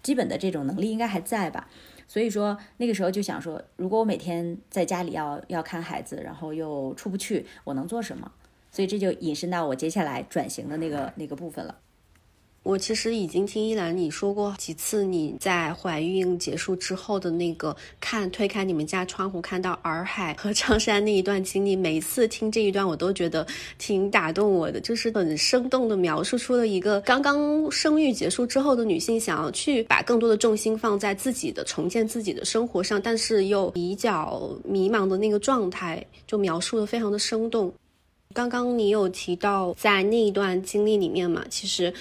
基本的这种能力应该还在吧。所以说那个时候就想说，如果我每天在家里要要看孩子，然后又出不去，我能做什么？所以这就引申到我接下来转型的那个那个部分了。我其实已经听依兰你说过几次，你在怀孕结束之后的那个看推开你们家窗户看到洱海和长山那一段经历，每次听这一段我都觉得挺打动我的，就是很生动的描述出了一个刚刚生育结束之后的女性想要去把更多的重心放在自己的重建自己的生活上，但是又比较迷茫的那个状态，就描述的非常的生动。刚刚你有提到在那一段经历里面嘛，其实。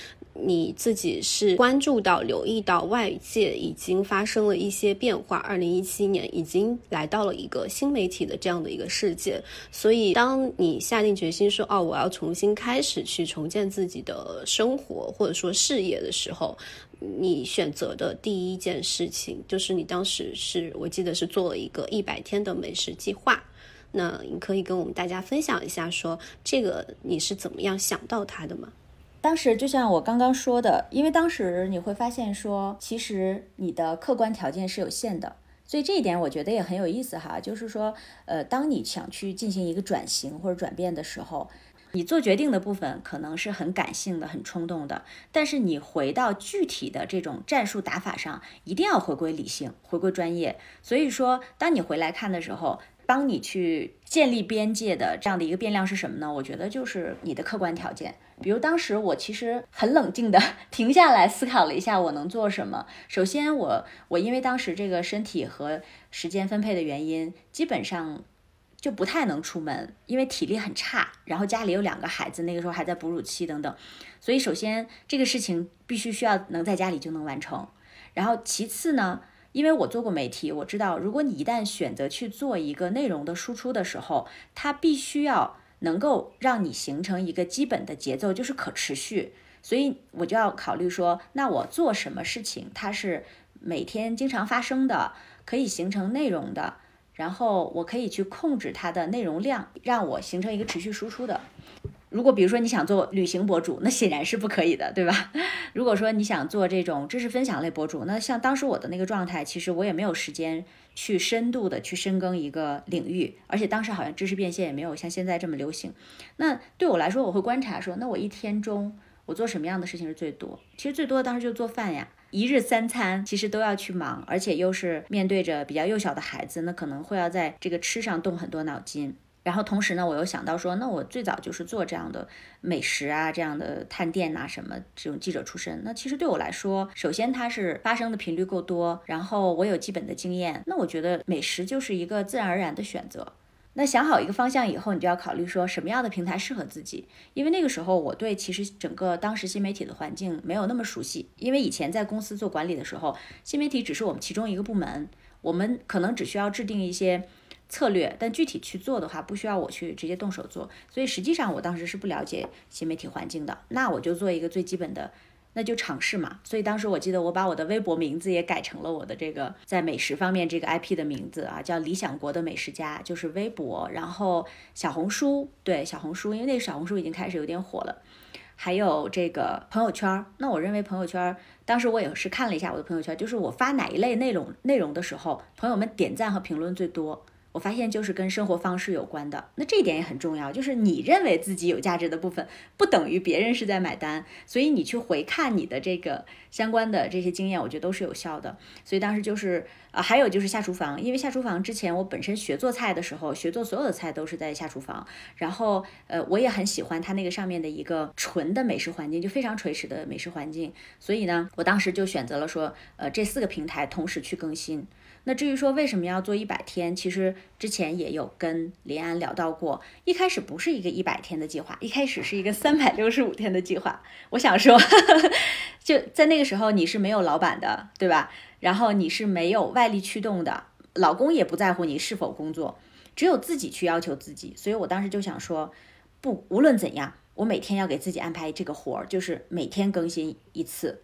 你自己是关注到、留意到外界已经发生了一些变化。二零一七年已经来到了一个新媒体的这样的一个世界，所以当你下定决心说“哦，我要重新开始去重建自己的生活或者说事业”的时候，你选择的第一件事情就是你当时是我记得是做了一个一百天的美食计划。那你可以跟我们大家分享一下，说这个你是怎么样想到它的吗？当时就像我刚刚说的，因为当时你会发现说，其实你的客观条件是有限的，所以这一点我觉得也很有意思哈。就是说，呃，当你想去进行一个转型或者转变的时候，你做决定的部分可能是很感性的、很冲动的，但是你回到具体的这种战术打法上，一定要回归理性、回归专业。所以说，当你回来看的时候。帮你去建立边界的这样的一个变量是什么呢？我觉得就是你的客观条件。比如当时我其实很冷静的 停下来思考了一下，我能做什么。首先，我我因为当时这个身体和时间分配的原因，基本上就不太能出门，因为体力很差。然后家里有两个孩子，那个时候还在哺乳期等等，所以首先这个事情必须需要能在家里就能完成。然后其次呢？因为我做过媒体，我知道，如果你一旦选择去做一个内容的输出的时候，它必须要能够让你形成一个基本的节奏，就是可持续。所以我就要考虑说，那我做什么事情，它是每天经常发生的，可以形成内容的，然后我可以去控制它的内容量，让我形成一个持续输出的。如果比如说你想做旅行博主，那显然是不可以的，对吧？如果说你想做这种知识分享类博主，那像当时我的那个状态，其实我也没有时间去深度的去深耕一个领域，而且当时好像知识变现也没有像现在这么流行。那对我来说，我会观察说，那我一天中我做什么样的事情是最多？其实最多的当时就做饭呀，一日三餐其实都要去忙，而且又是面对着比较幼小的孩子，那可能会要在这个吃上动很多脑筋。然后同时呢，我又想到说，那我最早就是做这样的美食啊，这样的探店呐，什么这种记者出身。那其实对我来说，首先它是发生的频率够多，然后我有基本的经验。那我觉得美食就是一个自然而然的选择。那想好一个方向以后，你就要考虑说什么样的平台适合自己。因为那个时候我对其实整个当时新媒体的环境没有那么熟悉，因为以前在公司做管理的时候，新媒体只是我们其中一个部门，我们可能只需要制定一些。策略，但具体去做的话，不需要我去直接动手做，所以实际上我当时是不了解新媒体环境的。那我就做一个最基本的，那就尝试嘛。所以当时我记得我把我的微博名字也改成了我的这个在美食方面这个 IP 的名字啊，叫理想国的美食家，就是微博。然后小红书，对小红书，因为那个小红书已经开始有点火了。还有这个朋友圈，那我认为朋友圈，当时我也是看了一下我的朋友圈，就是我发哪一类内容内容的时候，朋友们点赞和评论最多。我发现就是跟生活方式有关的，那这一点也很重要。就是你认为自己有价值的部分，不等于别人是在买单，所以你去回看你的这个相关的这些经验，我觉得都是有效的。所以当时就是啊，还有就是下厨房，因为下厨房之前我本身学做菜的时候，学做所有的菜都是在下厨房，然后呃，我也很喜欢它那个上面的一个纯的美食环境，就非常垂直的美食环境。所以呢，我当时就选择了说，呃，这四个平台同时去更新。那至于说为什么要做一百天，其实之前也有跟林安聊到过。一开始不是一个一百天的计划，一开始是一个三百六十五天的计划。我想说，就在那个时候你是没有老板的，对吧？然后你是没有外力驱动的，老公也不在乎你是否工作，只有自己去要求自己。所以我当时就想说，不，无论怎样，我每天要给自己安排这个活儿，就是每天更新一次。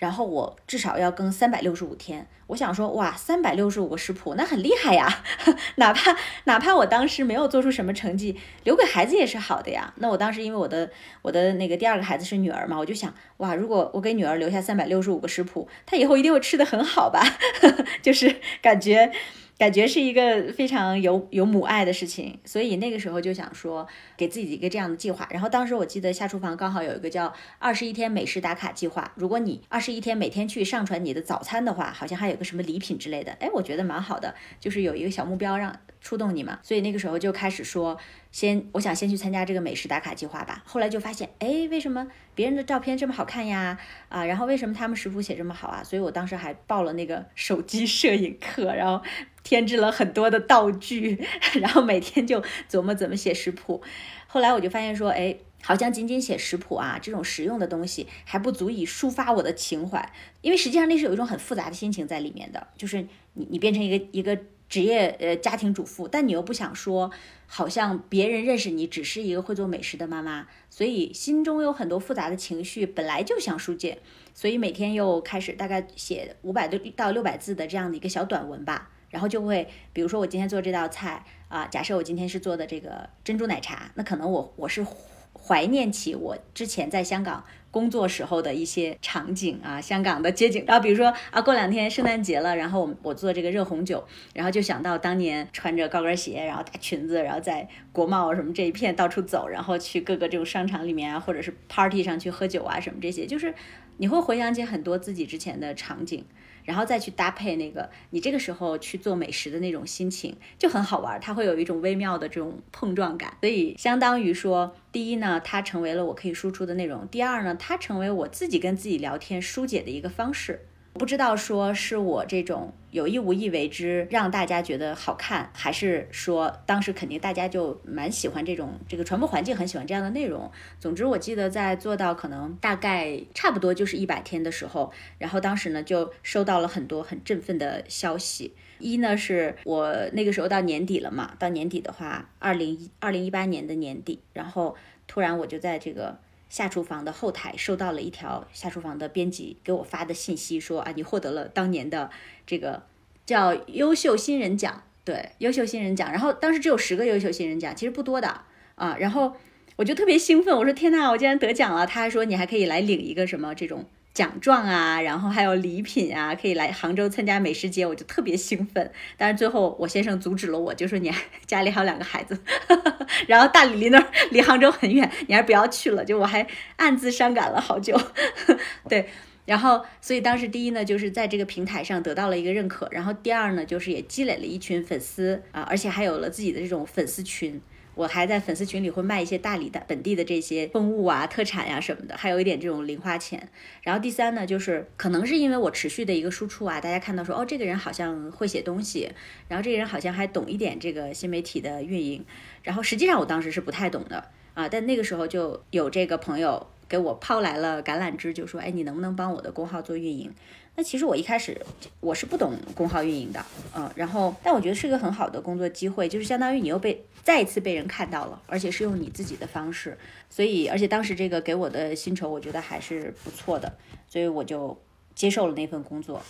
然后我至少要更三百六十五天。我想说，哇，三百六十五个食谱，那很厉害呀！哪怕哪怕我当时没有做出什么成绩，留给孩子也是好的呀。那我当时因为我的我的那个第二个孩子是女儿嘛，我就想，哇，如果我给女儿留下三百六十五个食谱，她以后一定会吃的很好吧？就是感觉。感觉是一个非常有有母爱的事情，所以那个时候就想说给自己一个这样的计划。然后当时我记得下厨房刚好有一个叫二十一天美食打卡计划，如果你二十一天每天去上传你的早餐的话，好像还有个什么礼品之类的。哎，我觉得蛮好的，就是有一个小目标让触动你嘛。所以那个时候就开始说。先，我想先去参加这个美食打卡计划吧。后来就发现，哎，为什么别人的照片这么好看呀？啊，然后为什么他们食谱写这么好啊？所以我当时还报了那个手机摄影课，然后添置了很多的道具，然后每天就琢磨怎么写食谱。后来我就发现说，哎，好像仅仅写食谱啊这种实用的东西还不足以抒发我的情怀，因为实际上那是有一种很复杂的心情在里面的，就是你你变成一个一个。职业呃家庭主妇，但你又不想说，好像别人认识你只是一个会做美食的妈妈，所以心中有很多复杂的情绪，本来就想疏解，所以每天又开始大概写五百多到六百字的这样的一个小短文吧，然后就会，比如说我今天做这道菜啊，假设我今天是做的这个珍珠奶茶，那可能我我是怀念起我之前在香港。工作时候的一些场景啊，香港的街景，然后比如说啊，过两天圣诞节了，然后我我做这个热红酒，然后就想到当年穿着高跟鞋，然后大裙子，然后在国贸什么这一片到处走，然后去各个这种商场里面啊，或者是 party 上去喝酒啊什么这些，就是你会回想起很多自己之前的场景。然后再去搭配那个你这个时候去做美食的那种心情就很好玩，它会有一种微妙的这种碰撞感。所以相当于说，第一呢，它成为了我可以输出的内容；第二呢，它成为我自己跟自己聊天疏解的一个方式。不知道说是我这种有意无意为之让大家觉得好看，还是说当时肯定大家就蛮喜欢这种这个传播环境很喜欢这样的内容。总之，我记得在做到可能大概差不多就是一百天的时候，然后当时呢就收到了很多很振奋的消息。一呢是我那个时候到年底了嘛，到年底的话，二零二零一八年的年底，然后突然我就在这个。下厨房的后台收到了一条下厨房的编辑给我发的信息，说啊，你获得了当年的这个叫优秀新人奖，对，优秀新人奖。然后当时只有十个优秀新人奖，其实不多的啊。然后我就特别兴奋，我说天呐，我竟然得奖了！他还说你还可以来领一个什么这种。奖状啊，然后还有礼品啊，可以来杭州参加美食节，我就特别兴奋。但是最后我先生阻止了我，就说你家里还有两个孩子，然后大理离那儿离杭州很远，你还是不要去了。就我还暗自伤感了好久。对，然后所以当时第一呢，就是在这个平台上得到了一个认可，然后第二呢，就是也积累了一群粉丝啊，而且还有了自己的这种粉丝群。我还在粉丝群里会卖一些大理的本地的这些风物啊、特产呀什么的，还有一点这种零花钱。然后第三呢，就是可能是因为我持续的一个输出啊，大家看到说哦，这个人好像会写东西，然后这个人好像还懂一点这个新媒体的运营。然后实际上我当时是不太懂的啊，但那个时候就有这个朋友给我抛来了橄榄枝，就说哎，你能不能帮我的公号做运营？那其实我一开始我是不懂公号运营的，嗯，然后但我觉得是个很好的工作机会，就是相当于你又被再一次被人看到了，而且是用你自己的方式，所以而且当时这个给我的薪酬我觉得还是不错的，所以我就接受了那份工作。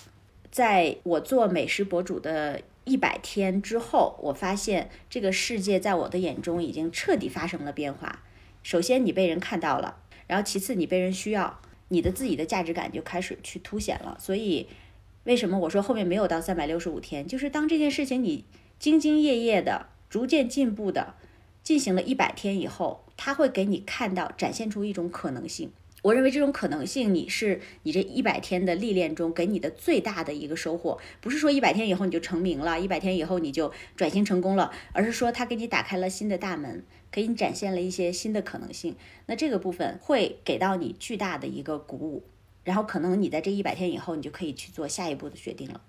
在我做美食博主的一百天之后，我发现这个世界在我的眼中已经彻底发生了变化。首先你被人看到了，然后其次你被人需要。你的自己的价值感就开始去凸显了，所以为什么我说后面没有到三百六十五天？就是当这件事情你兢兢业业的、逐渐进步的进行了一百天以后，他会给你看到、展现出一种可能性。我认为这种可能性，你是你这一百天的历练中给你的最大的一个收获，不是说一百天以后你就成名了，一百天以后你就转型成功了，而是说他给你打开了新的大门，给你展现了一些新的可能性。那这个部分会给到你巨大的一个鼓舞，然后可能你在这一百天以后，你就可以去做下一步的决定了。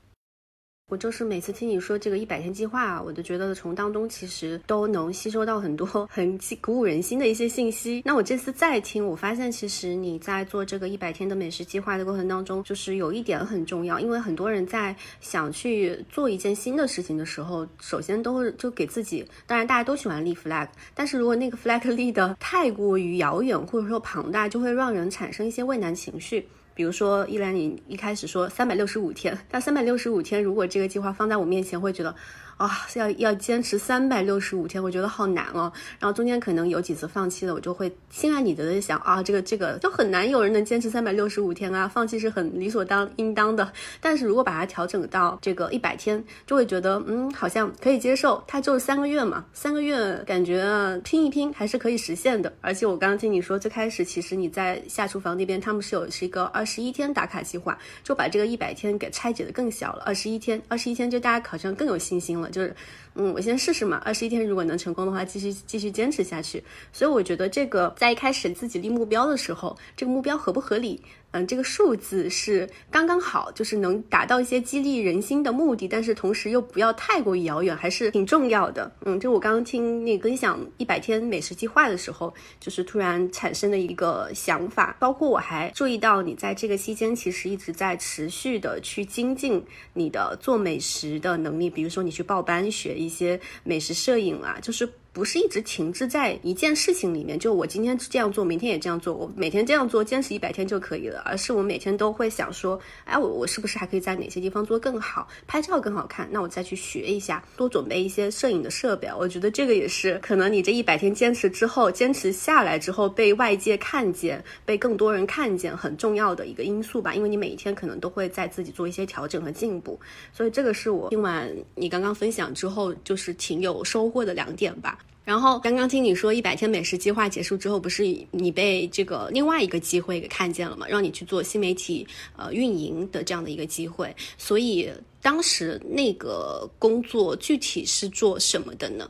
我就是每次听你说这个一百天计划，我都觉得从当中其实都能吸收到很多 很鼓舞人心的一些信息。那我这次再听，我发现其实你在做这个一百天的美食计划的过程当中，就是有一点很重要，因为很多人在想去做一件新的事情的时候，首先都会就给自己，当然大家都喜欢立 flag，但是如果那个 flag 立的太过于遥远或者说庞大，就会让人产生一些畏难情绪。比如说依兰，你一开始说三百六十五天，但三百六十五天，如果这个计划放在我面前，会觉得。啊，要要坚持三百六十五天，我觉得好难哦。然后中间可能有几次放弃了，我就会心安理得的想啊，这个这个就很难有人能坚持三百六十五天啊，放弃是很理所当应当的。但是如果把它调整到这个一百天，就会觉得嗯，好像可以接受。它就是三个月嘛，三个月感觉拼一拼还是可以实现的。而且我刚刚听你说，最开始其实你在下厨房那边，他们是有是一个二十一天打卡计划，就把这个一百天给拆解的更小了。二十一天，二十一天就大家好像更有信心了。就是，嗯，我先试试嘛。二十一天如果能成功的话，继续继续坚持下去。所以我觉得这个在一开始自己立目标的时候，这个目标合不合理？嗯，这个数字是刚刚好，就是能达到一些激励人心的目的，但是同时又不要太过于遥远，还是挺重要的。嗯，就我刚刚听那个分享一百天美食计划的时候，就是突然产生的一个想法。包括我还注意到你在这个期间其实一直在持续的去精进你的做美食的能力，比如说你去报班学一些美食摄影啊，就是。不是一直停滞在一件事情里面，就我今天这样做，明天也这样做，我每天这样做，坚持一百天就可以了。而是我每天都会想说，哎，我我是不是还可以在哪些地方做更好，拍照更好看？那我再去学一下，多准备一些摄影的设备。我觉得这个也是可能你这一百天坚持之后，坚持下来之后被外界看见，被更多人看见，很重要的一个因素吧。因为你每一天可能都会在自己做一些调整和进步，所以这个是我听完你刚刚分享之后，就是挺有收获的两点吧。然后刚刚听你说一百天美食计划结束之后，不是你被这个另外一个机会给看见了吗？让你去做新媒体呃运营的这样的一个机会。所以当时那个工作具体是做什么的呢？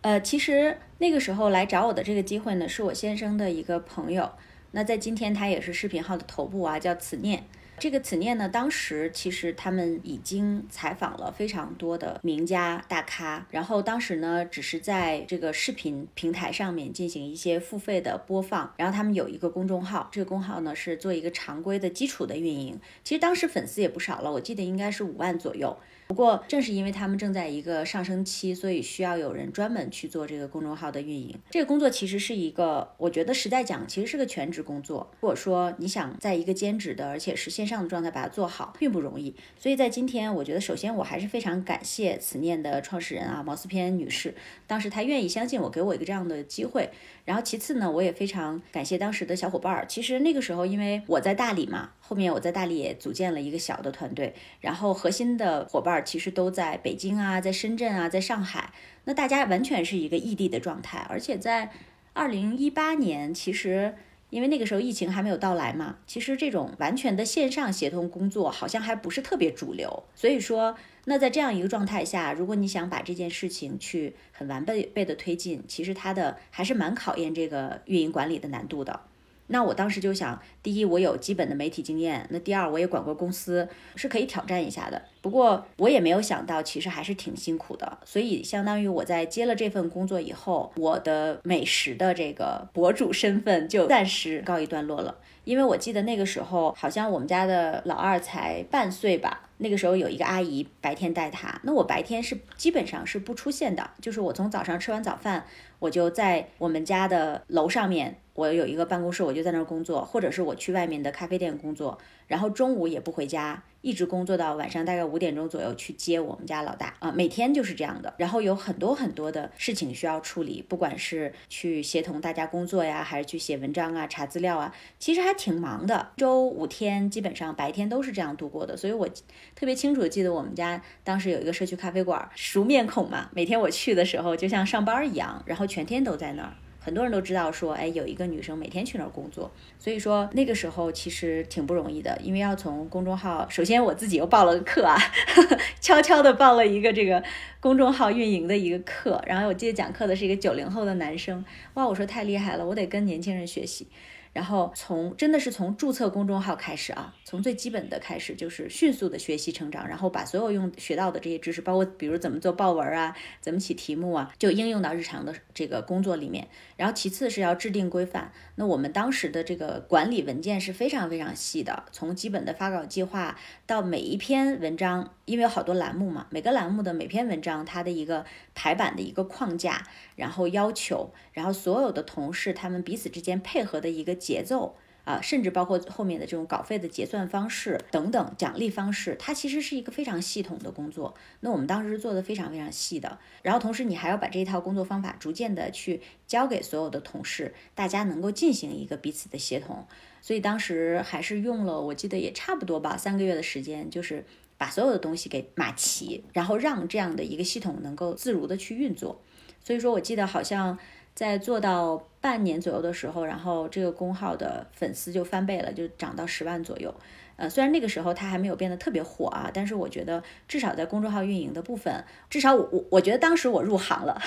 呃，其实那个时候来找我的这个机会呢，是我先生的一个朋友。那在今天他也是视频号的头部啊，叫此念。这个此念呢，当时其实他们已经采访了非常多的名家大咖，然后当时呢，只是在这个视频平台上面进行一些付费的播放，然后他们有一个公众号，这个公号呢是做一个常规的基础的运营，其实当时粉丝也不少了，我记得应该是五万左右。不过，正是因为他们正在一个上升期，所以需要有人专门去做这个公众号的运营。这个工作其实是一个，我觉得实在讲，其实是个全职工作。如果说你想在一个兼职的，而且是线上的状态把它做好，并不容易。所以在今天，我觉得首先我还是非常感谢此念的创始人啊，毛思偏女士，当时她愿意相信我，给我一个这样的机会。然后其次呢，我也非常感谢当时的小伙伴儿。其实那个时候，因为我在大理嘛。后面我在大理也组建了一个小的团队，然后核心的伙伴其实都在北京啊，在深圳啊，在上海，那大家完全是一个异地的状态。而且在二零一八年，其实因为那个时候疫情还没有到来嘛，其实这种完全的线上协同工作好像还不是特别主流。所以说，那在这样一个状态下，如果你想把这件事情去很完备备的推进，其实它的还是蛮考验这个运营管理的难度的。那我当时就想，第一，我有基本的媒体经验；那第二，我也管过公司，是可以挑战一下的。不过我也没有想到，其实还是挺辛苦的。所以，相当于我在接了这份工作以后，我的美食的这个博主身份就暂时告一段落了。因为我记得那个时候，好像我们家的老二才半岁吧。那个时候有一个阿姨白天带他，那我白天是基本上是不出现的，就是我从早上吃完早饭，我就在我们家的楼上面。我有一个办公室，我就在那儿工作，或者是我去外面的咖啡店工作，然后中午也不回家，一直工作到晚上大概五点钟左右去接我们家老大啊，每天就是这样的。然后有很多很多的事情需要处理，不管是去协同大家工作呀，还是去写文章啊、查资料啊，其实还挺忙的。周五天基本上白天都是这样度过的，所以我特别清楚的记得我们家当时有一个社区咖啡馆，熟面孔嘛，每天我去的时候就像上班一样，然后全天都在那儿。很多人都知道说，哎，有一个女生每天去那儿工作，所以说那个时候其实挺不容易的，因为要从公众号，首先我自己又报了个课啊，悄悄的报了一个这个公众号运营的一个课，然后我记得讲课的是一个九零后的男生，哇，我说太厉害了，我得跟年轻人学习。然后从真的是从注册公众号开始啊，从最基本的开始，就是迅速的学习成长，然后把所有用学到的这些知识，包括比如怎么做报文啊，怎么起题目啊，就应用到日常的这个工作里面。然后其次是要制定规范。那我们当时的这个管理文件是非常非常细的，从基本的发稿计划到每一篇文章，因为有好多栏目嘛，每个栏目的每篇文章它的一个排版的一个框架，然后要求，然后所有的同事他们彼此之间配合的一个。节奏，啊，甚至包括后面的这种稿费的结算方式等等奖励方式，它其实是一个非常系统的工作。那我们当时做的非常非常细的，然后同时你还要把这一套工作方法逐渐的去交给所有的同事，大家能够进行一个彼此的协同。所以当时还是用了，我记得也差不多吧，三个月的时间，就是把所有的东西给码齐，然后让这样的一个系统能够自如的去运作。所以说我记得好像。在做到半年左右的时候，然后这个公号的粉丝就翻倍了，就涨到十万左右。呃，虽然那个时候它还没有变得特别火啊，但是我觉得至少在公众号运营的部分，至少我我我觉得当时我入行了，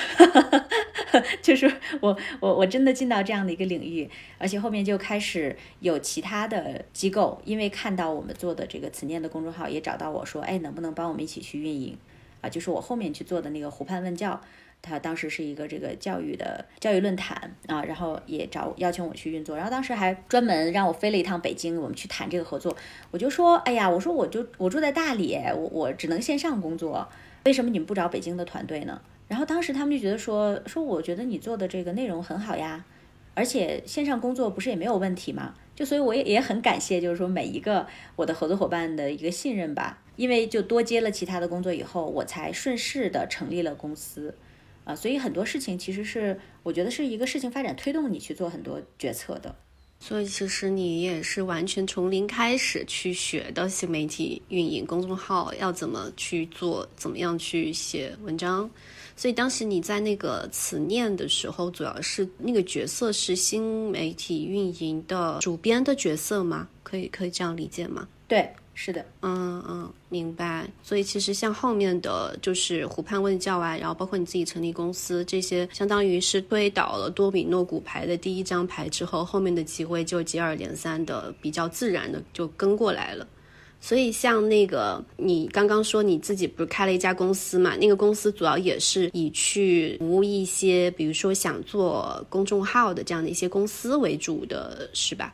就是我我我真的进到这样的一个领域，而且后面就开始有其他的机构，因为看到我们做的这个词念的公众号，也找到我说，哎，能不能帮我们一起去运营啊？就是我后面去做的那个湖畔问教。他当时是一个这个教育的教育论坛啊，然后也找邀请我去运作，然后当时还专门让我飞了一趟北京，我们去谈这个合作。我就说，哎呀，我说我就我住在大理，我我只能线上工作，为什么你们不找北京的团队呢？然后当时他们就觉得说说，我觉得你做的这个内容很好呀，而且线上工作不是也没有问题吗？就所以我也也很感谢，就是说每一个我的合作伙伴的一个信任吧，因为就多接了其他的工作以后，我才顺势的成立了公司。啊，所以很多事情其实是我觉得是一个事情发展推动你去做很多决策的。所以其实你也是完全从零开始去学的新媒体运营，公众号要怎么去做，怎么样去写文章。所以当时你在那个词念的时候，主要是那个角色是新媒体运营的主编的角色吗？可以可以这样理解吗？对。是的，嗯嗯，明白。所以其实像后面的就是湖畔问教啊，然后包括你自己成立公司这些，相当于是推倒了多米诺骨牌的第一张牌之后，后面的机会就接二连三的比较自然的就跟过来了。所以像那个你刚刚说你自己不是开了一家公司嘛？那个公司主要也是以去服务一些，比如说想做公众号的这样的一些公司为主的，是吧？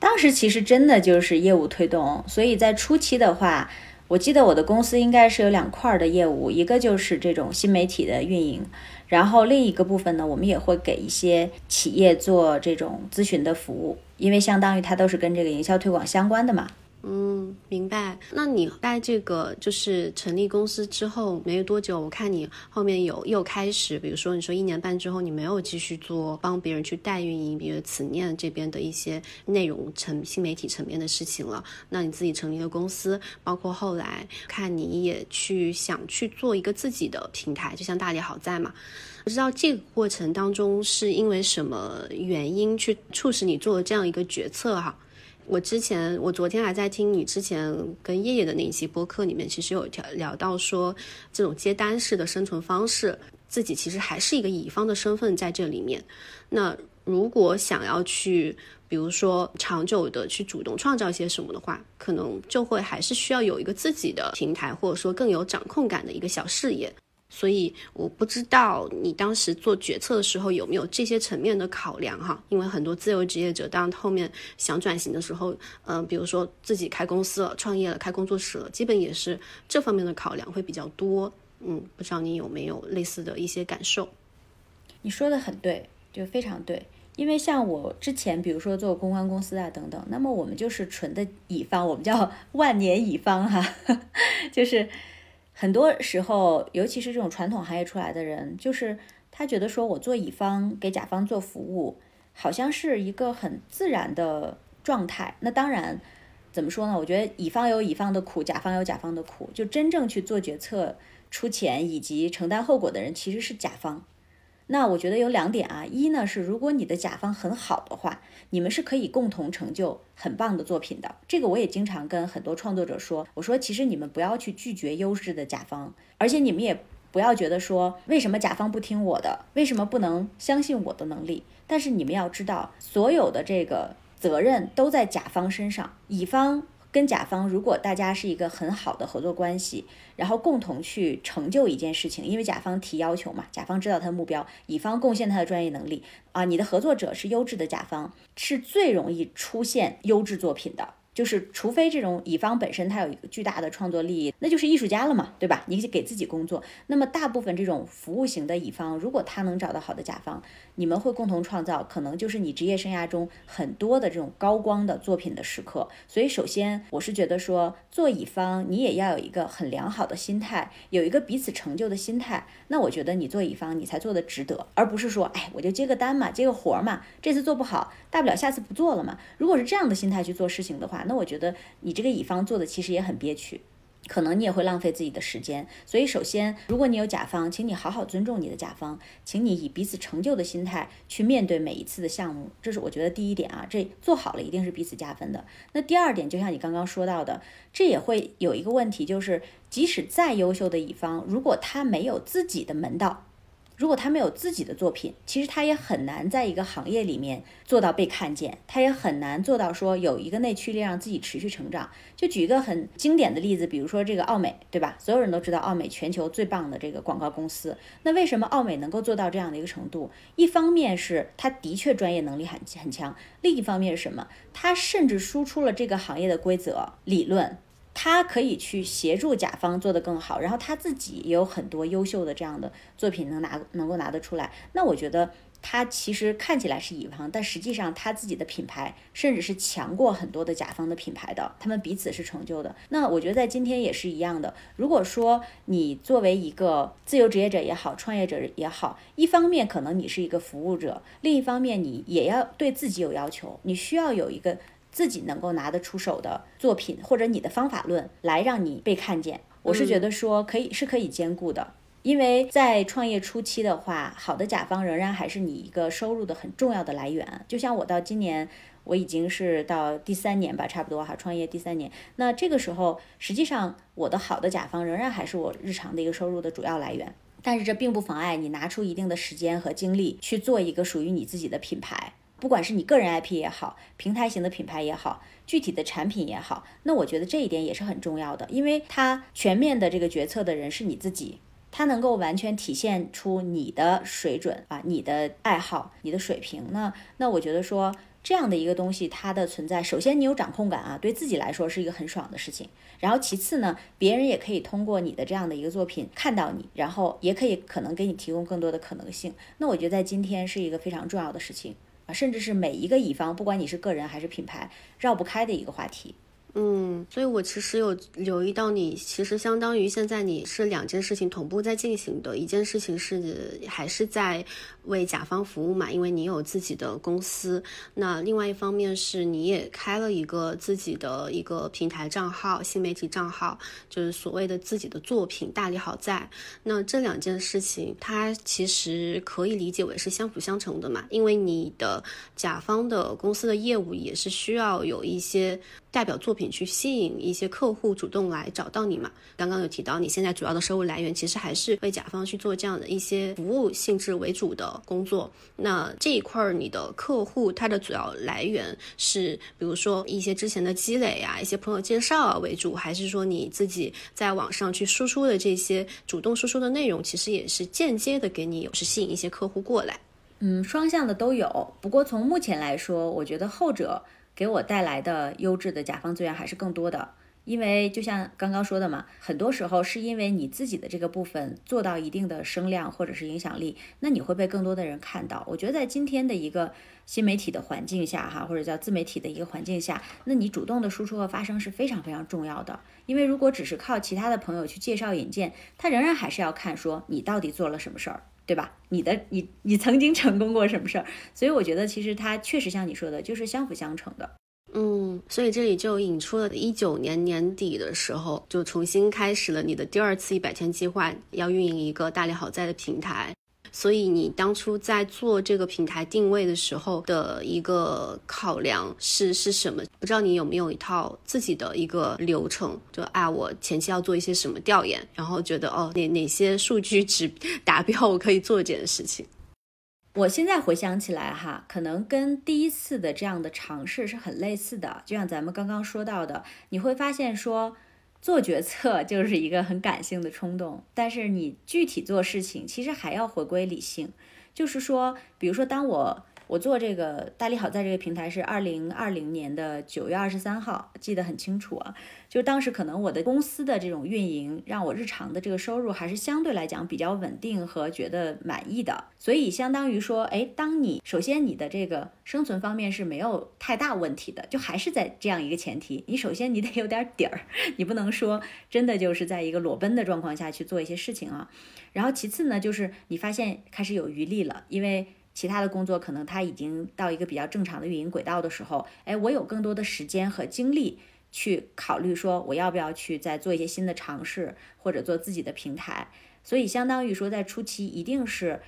当时其实真的就是业务推动，所以在初期的话，我记得我的公司应该是有两块的业务，一个就是这种新媒体的运营，然后另一个部分呢，我们也会给一些企业做这种咨询的服务，因为相当于它都是跟这个营销推广相关的嘛。嗯，明白。那你在这个就是成立公司之后没有多久，我看你后面有又开始，比如说你说一年半之后你没有继续做帮别人去代运营，比如此念这边的一些内容层新媒体层面的事情了。那你自己成立了公司，包括后来看你也去想去做一个自己的平台，就像大理好在嘛。不知道这个过程当中是因为什么原因去促使你做了这样一个决策哈？我之前，我昨天还在听你之前跟叶叶的那一期播客里面，其实有聊聊到说，这种接单式的生存方式，自己其实还是一个乙方的身份在这里面。那如果想要去，比如说长久的去主动创造一些什么的话，可能就会还是需要有一个自己的平台，或者说更有掌控感的一个小事业。所以我不知道你当时做决策的时候有没有这些层面的考量哈，因为很多自由职业者当后面想转型的时候，嗯，比如说自己开公司了、创业了、开工作室了，基本也是这方面的考量会比较多。嗯，不知道你有没有类似的一些感受？你说的很对，就非常对，因为像我之前，比如说做公关公司啊等等，那么我们就是纯的乙方，我们叫 万年乙方哈，就是。很多时候，尤其是这种传统行业出来的人，就是他觉得说，我做乙方给甲方做服务，好像是一个很自然的状态。那当然，怎么说呢？我觉得乙方有乙方的苦，甲方有甲方的苦。就真正去做决策、出钱以及承担后果的人，其实是甲方。那我觉得有两点啊，一呢是如果你的甲方很好的话，你们是可以共同成就很棒的作品的。这个我也经常跟很多创作者说，我说其实你们不要去拒绝优质的甲方，而且你们也不要觉得说为什么甲方不听我的，为什么不能相信我的能力。但是你们要知道，所有的这个责任都在甲方身上，乙方。跟甲方，如果大家是一个很好的合作关系，然后共同去成就一件事情，因为甲方提要求嘛，甲方知道他的目标，乙方贡献他的专业能力啊，你的合作者是优质的，甲方是最容易出现优质作品的。就是除非这种乙方本身他有一个巨大的创作利益，那就是艺术家了嘛，对吧？你给自己工作。那么大部分这种服务型的乙方，如果他能找到好的甲方，你们会共同创造，可能就是你职业生涯中很多的这种高光的作品的时刻。所以首先我是觉得说，做乙方你也要有一个很良好的心态，有一个彼此成就的心态。那我觉得你做乙方你才做的值得，而不是说，哎，我就接个单嘛，接个活嘛，这次做不好，大不了下次不做了嘛。如果是这样的心态去做事情的话，那我觉得你这个乙方做的其实也很憋屈，可能你也会浪费自己的时间。所以，首先，如果你有甲方，请你好好尊重你的甲方，请你以彼此成就的心态去面对每一次的项目，这是我觉得第一点啊，这做好了一定是彼此加分的。那第二点，就像你刚刚说到的，这也会有一个问题，就是即使再优秀的乙方，如果他没有自己的门道。如果他没有自己的作品，其实他也很难在一个行业里面做到被看见，他也很难做到说有一个内驱力让自己持续成长。就举一个很经典的例子，比如说这个奥美，对吧？所有人都知道奥美全球最棒的这个广告公司。那为什么奥美能够做到这样的一个程度？一方面是他的确专业能力很很强，另一方面是什么？他甚至输出了这个行业的规则理论。他可以去协助甲方做得更好，然后他自己也有很多优秀的这样的作品能拿能够拿得出来。那我觉得他其实看起来是乙方，但实际上他自己的品牌甚至是强过很多的甲方的品牌的，他们彼此是成就的。那我觉得在今天也是一样的。如果说你作为一个自由职业者也好，创业者也好，一方面可能你是一个服务者，另一方面你也要对自己有要求，你需要有一个。自己能够拿得出手的作品，或者你的方法论来让你被看见，我是觉得说可以是可以兼顾的。因为在创业初期的话，好的甲方仍然还是你一个收入的很重要的来源。就像我到今年，我已经是到第三年吧，差不多哈，创业第三年。那这个时候，实际上我的好的甲方仍然还是我日常的一个收入的主要来源。但是这并不妨碍你拿出一定的时间和精力去做一个属于你自己的品牌。不管是你个人 IP 也好，平台型的品牌也好，具体的产品也好，那我觉得这一点也是很重要的，因为它全面的这个决策的人是你自己，它能够完全体现出你的水准啊，你的爱好，你的水平。那那我觉得说这样的一个东西，它的存在，首先你有掌控感啊，对自己来说是一个很爽的事情。然后其次呢，别人也可以通过你的这样的一个作品看到你，然后也可以可能给你提供更多的可能性。那我觉得在今天是一个非常重要的事情。甚至是每一个乙方，不管你是个人还是品牌，绕不开的一个话题。嗯，所以我其实有留意到你，其实相当于现在你是两件事情同步在进行的，一件事情是还是在为甲方服务嘛，因为你有自己的公司。那另外一方面是你也开了一个自己的一个平台账号、新媒体账号，就是所谓的自己的作品大理好在。那这两件事情，它其实可以理解为是相辅相成的嘛，因为你的甲方的公司的业务也是需要有一些。代表作品去吸引一些客户主动来找到你嘛？刚刚有提到你现在主要的收入来源其实还是为甲方去做这样的一些服务性质为主的工作。那这一块儿你的客户他的主要来源是，比如说一些之前的积累啊，一些朋友介绍啊为主，还是说你自己在网上去输出的这些主动输出的内容，其实也是间接的给你有是吸引一些客户过来？嗯，双向的都有。不过从目前来说，我觉得后者。给我带来的优质的甲方资源还是更多的，因为就像刚刚说的嘛，很多时候是因为你自己的这个部分做到一定的声量或者是影响力，那你会被更多的人看到。我觉得在今天的一个新媒体的环境下，哈，或者叫自媒体的一个环境下，那你主动的输出和发声是非常非常重要的。因为如果只是靠其他的朋友去介绍引荐，他仍然还是要看说你到底做了什么事儿。对吧？你的你你曾经成功过什么事儿？所以我觉得其实它确实像你说的，就是相辅相成的。嗯，所以这里就引出了一九年年底的时候，就重新开始了你的第二次一百天计划，要运营一个大理好在的平台。所以你当初在做这个平台定位的时候的一个考量是是什么？不知道你有没有一套自己的一个流程？就啊，我前期要做一些什么调研，然后觉得哦，哪哪些数据 值达标，我可以做这件事情。我现在回想起来哈，可能跟第一次的这样的尝试是很类似的。就像咱们刚刚说到的，你会发现说。做决策 就是一个很感性的冲动，但是你具体做事情其实还要回归理性。就是说，比如说，当我我做这个大力好在这个平台是二零二零年的九月二十三号，记得很清楚啊。就当时可能我的公司的这种运营，让我日常的这个收入还是相对来讲比较稳定和觉得满意的，所以相当于说，哎，当你首先你的这个生存方面是没有太大问题的，就还是在这样一个前提，你首先你得有点底儿，你不能说真的就是在一个裸奔的状况下去做一些事情啊。然后其次呢，就是你发现开始有余力了，因为其他的工作可能它已经到一个比较正常的运营轨道的时候，哎，我有更多的时间和精力。去考虑说我要不要去再做一些新的尝试，或者做自己的平台。所以相当于说，在初期一定是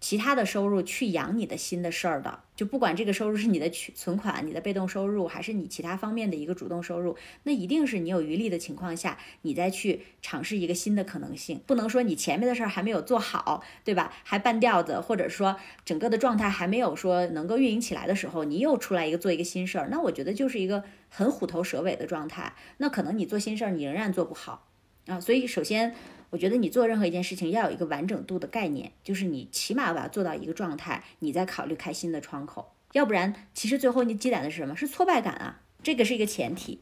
其他的收入去养你的新的事儿的。就不管这个收入是你的取存款、你的被动收入，还是你其他方面的一个主动收入，那一定是你有余力的情况下，你再去尝试一个新的可能性。不能说你前面的事儿还没有做好，对吧？还半吊子，或者说整个的状态还没有说能够运营起来的时候，你又出来一个做一个新事儿，那我觉得就是一个很虎头蛇尾的状态。那可能你做新事儿，你仍然做不好啊。所以首先。我觉得你做任何一件事情要有一个完整度的概念，就是你起码把它做到一个状态，你再考虑开新的窗口，要不然其实最后你积攒的是什么？是挫败感啊，这个是一个前提。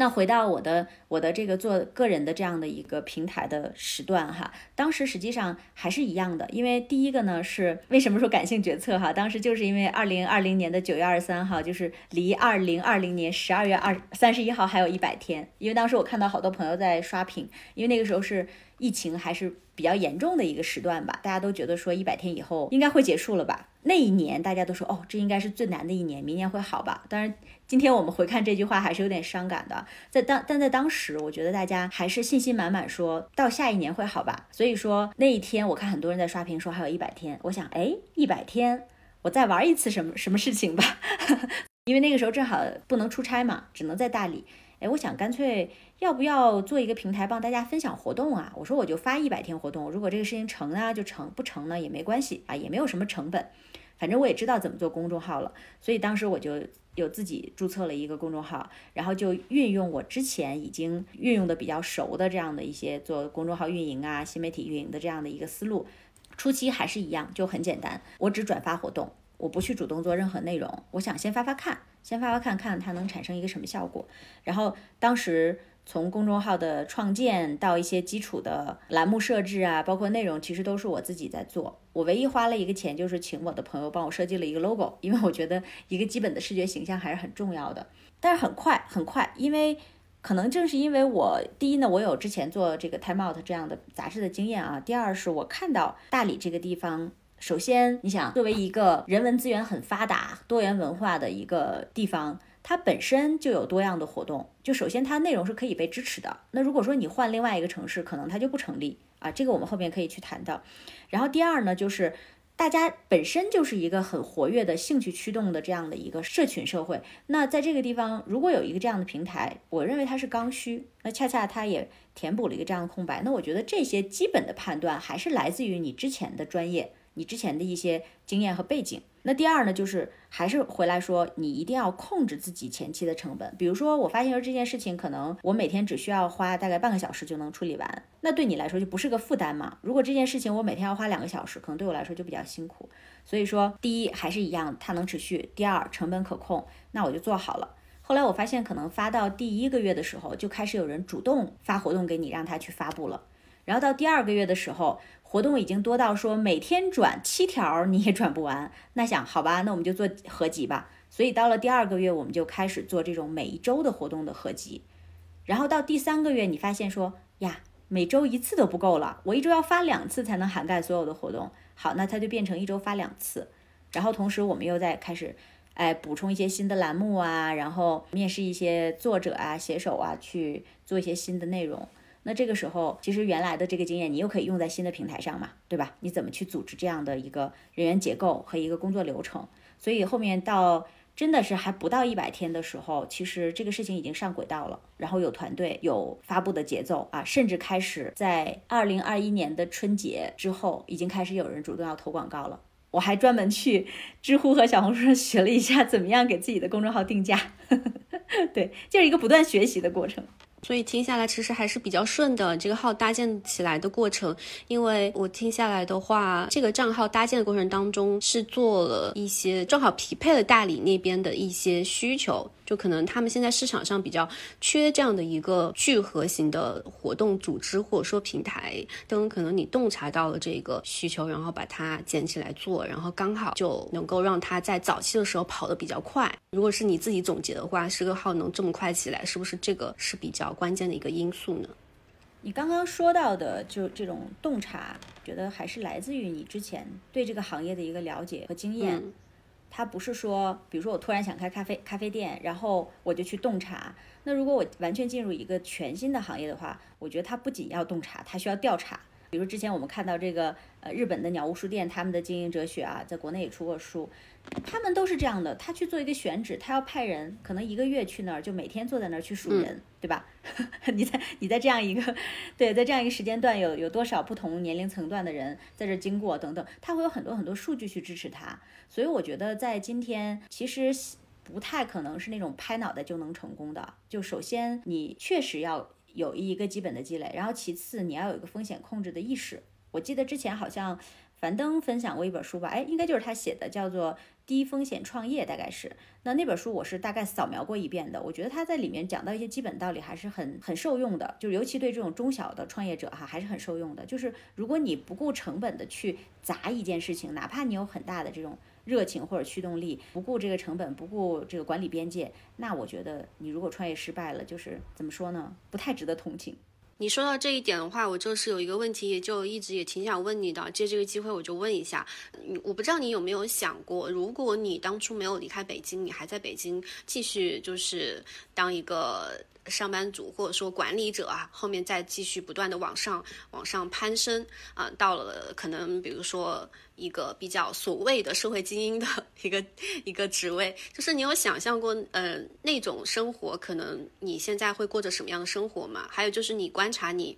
那回到我的我的这个做个人的这样的一个平台的时段哈，当时实际上还是一样的，因为第一个呢是为什么说感性决策哈，当时就是因为二零二零年的九月二十三号，就是离二零二零年十二月二三十一号还有一百天，因为当时我看到好多朋友在刷屏，因为那个时候是。疫情还是比较严重的一个时段吧，大家都觉得说一百天以后应该会结束了吧？那一年大家都说哦，这应该是最难的一年，明年会好吧？当然，今天我们回看这句话还是有点伤感的。在当但在当时，我觉得大家还是信心满满，说到下一年会好吧？所以说那一天，我看很多人在刷屏说还有一百天，我想哎，一百天我再玩一次什么什么事情吧？因为那个时候正好不能出差嘛，只能在大理。哎，我想干脆要不要做一个平台帮大家分享活动啊？我说我就发一百天活动，如果这个事情成呢就成，不成呢也没关系啊，也没有什么成本，反正我也知道怎么做公众号了。所以当时我就有自己注册了一个公众号，然后就运用我之前已经运用的比较熟的这样的一些做公众号运营啊、新媒体运营的这样的一个思路。初期还是一样，就很简单，我只转发活动。我不去主动做任何内容，我想先发发看，先发发看看它能产生一个什么效果。然后当时从公众号的创建到一些基础的栏目设置啊，包括内容，其实都是我自己在做。我唯一花了一个钱，就是请我的朋友帮我设计了一个 logo，因为我觉得一个基本的视觉形象还是很重要的。但是很快很快，因为可能正是因为我第一呢，我有之前做这个 Time Out 这样的杂志的经验啊。第二是我看到大理这个地方。首先，你想作为一个人文资源很发达、多元文化的一个地方，它本身就有多样的活动。就首先，它内容是可以被支持的。那如果说你换另外一个城市，可能它就不成立啊。这个我们后面可以去谈的。然后第二呢，就是大家本身就是一个很活跃的兴趣驱动的这样的一个社群社会。那在这个地方，如果有一个这样的平台，我认为它是刚需。那恰恰它也填补了一个这样的空白。那我觉得这些基本的判断还是来自于你之前的专业。你之前的一些经验和背景，那第二呢，就是还是回来说，你一定要控制自己前期的成本。比如说，我发现说这件事情可能我每天只需要花大概半个小时就能处理完，那对你来说就不是个负担嘛。如果这件事情我每天要花两个小时，可能对我来说就比较辛苦。所以说，第一还是一样，它能持续；第二，成本可控，那我就做好了。后来我发现，可能发到第一个月的时候，就开始有人主动发活动给你，让他去发布了。然后到第二个月的时候，活动已经多到说每天转七条你也转不完。那想好吧，那我们就做合集吧。所以到了第二个月，我们就开始做这种每一周的活动的合集。然后到第三个月，你发现说呀，每周一次都不够了，我一周要发两次才能涵盖所有的活动。好，那它就变成一周发两次。然后同时我们又在开始，哎，补充一些新的栏目啊，然后面试一些作者啊、写手啊，去做一些新的内容。那这个时候，其实原来的这个经验，你又可以用在新的平台上嘛，对吧？你怎么去组织这样的一个人员结构和一个工作流程？所以后面到真的是还不到一百天的时候，其实这个事情已经上轨道了，然后有团队，有发布的节奏啊，甚至开始在二零二一年的春节之后，已经开始有人主动要投广告了。我还专门去知乎和小红书上学了一下，怎么样给自己的公众号定价。对，就是一个不断学习的过程。所以听下来其实还是比较顺的，这个号搭建起来的过程。因为我听下来的话，这个账号搭建的过程当中是做了一些正好匹配了大理那边的一些需求。就可能他们现在市场上比较缺这样的一个聚合型的活动组织或者说平台，等可能你洞察到了这个需求，然后把它捡起来做，然后刚好就能够让它在早期的时候跑得比较快。如果是你自己总结的话，十个号能这么快起来，是不是这个是比较关键的一个因素呢？你刚刚说到的就这种洞察，觉得还是来自于你之前对这个行业的一个了解和经验。它不是说，比如说我突然想开咖啡咖啡店，然后我就去洞察。那如果我完全进入一个全新的行业的话，我觉得它不仅要洞察，它需要调查。比如之前我们看到这个呃日本的鸟屋书店，他们的经营哲学啊，在国内也出过书。他们都是这样的，他去做一个选址，他要派人，可能一个月去那儿，就每天坐在那儿去数人，对吧？你在你在这样一个，对，在这样一个时间段，有有多少不同年龄层段的人在这经过等等，他会有很多很多数据去支持他。所以我觉得在今天，其实不太可能是那种拍脑袋就能成功的。就首先你确实要有一个基本的积累，然后其次你要有一个风险控制的意识。我记得之前好像。樊登分享过一本书吧，哎，应该就是他写的，叫做《低风险创业》，大概是。那那本书我是大概扫描过一遍的，我觉得他在里面讲到一些基本道理，还是很很受用的。就是尤其对这种中小的创业者哈，还是很受用的。就是如果你不顾成本的去砸一件事情，哪怕你有很大的这种热情或者驱动力，不顾这个成本，不顾这个管理边界，那我觉得你如果创业失败了，就是怎么说呢？不太值得同情。你说到这一点的话，我就是有一个问题，也就一直也挺想问你的。借这个机会，我就问一下，我不知道你有没有想过，如果你当初没有离开北京，你还在北京继续就是当一个。上班族或者说管理者啊，后面再继续不断的往上往上攀升啊，到了可能比如说一个比较所谓的社会精英的 一个一个职位，就是你有想象过呃那种生活，可能你现在会过着什么样的生活吗？还有就是你观察你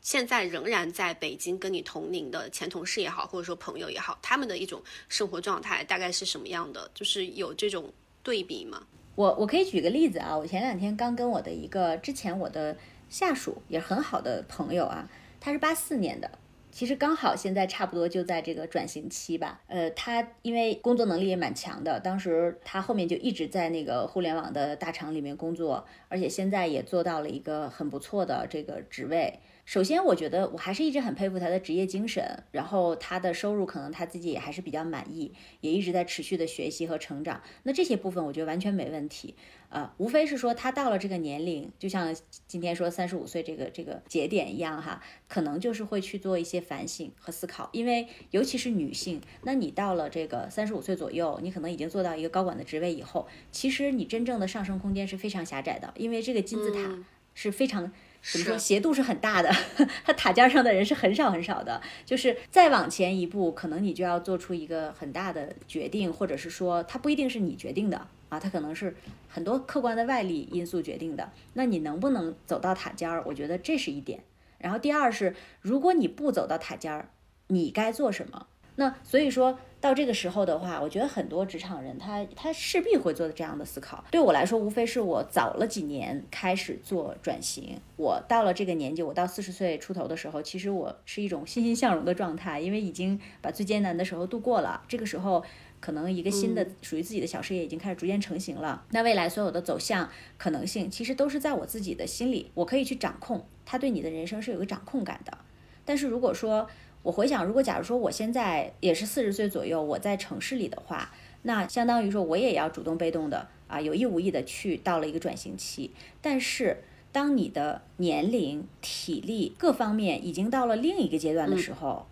现在仍然在北京跟你同龄的前同事也好，或者说朋友也好，他们的一种生活状态大概是什么样的？就是有这种对比吗？我我可以举个例子啊，我前两天刚跟我的一个之前我的下属也很好的朋友啊，他是八四年的，其实刚好现在差不多就在这个转型期吧。呃，他因为工作能力也蛮强的，当时他后面就一直在那个互联网的大厂里面工作，而且现在也做到了一个很不错的这个职位。首先，我觉得我还是一直很佩服他的职业精神，然后他的收入可能他自己也还是比较满意，也一直在持续的学习和成长。那这些部分我觉得完全没问题，呃，无非是说他到了这个年龄，就像今天说三十五岁这个这个节点一样哈，可能就是会去做一些反省和思考，因为尤其是女性，那你到了这个三十五岁左右，你可能已经做到一个高管的职位以后，其实你真正的上升空间是非常狭窄的，因为这个金字塔是非常。怎么说斜度是很大的，它塔尖上的人是很少很少的。就是再往前一步，可能你就要做出一个很大的决定，或者是说它不一定是你决定的啊，它可能是很多客观的外力因素决定的。那你能不能走到塔尖儿？我觉得这是一点。然后第二是，如果你不走到塔尖儿，你该做什么？那所以说。到这个时候的话，我觉得很多职场人他他势必会做这样的思考。对我来说，无非是我早了几年开始做转型。我到了这个年纪，我到四十岁出头的时候，其实我是一种欣欣向荣的状态，因为已经把最艰难的时候度过了。这个时候，可能一个新的属于自己的小事业已经开始逐渐成型了。那未来所有的走向可能性，其实都是在我自己的心里，我可以去掌控。他对你的人生是有个掌控感的。但是如果说，我回想，如果假如说我现在也是四十岁左右，我在城市里的话，那相当于说我也要主动被动的啊，有意无意的去到了一个转型期。但是当你的年龄、体力各方面已经到了另一个阶段的时候，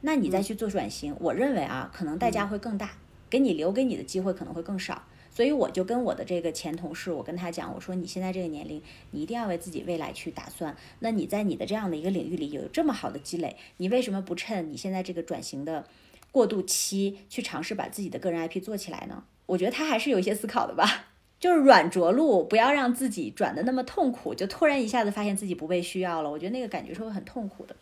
那你再去做转型，我认为啊，可能代价会更大，给你留给你的机会可能会更少。所以我就跟我的这个前同事，我跟他讲，我说你现在这个年龄，你一定要为自己未来去打算。那你在你的这样的一个领域里有这么好的积累，你为什么不趁你现在这个转型的过渡期去尝试把自己的个人 IP 做起来呢？我觉得他还是有一些思考的吧。就是软着陆，不要让自己转的那么痛苦，就突然一下子发现自己不被需要了。我觉得那个感觉是会很痛苦的。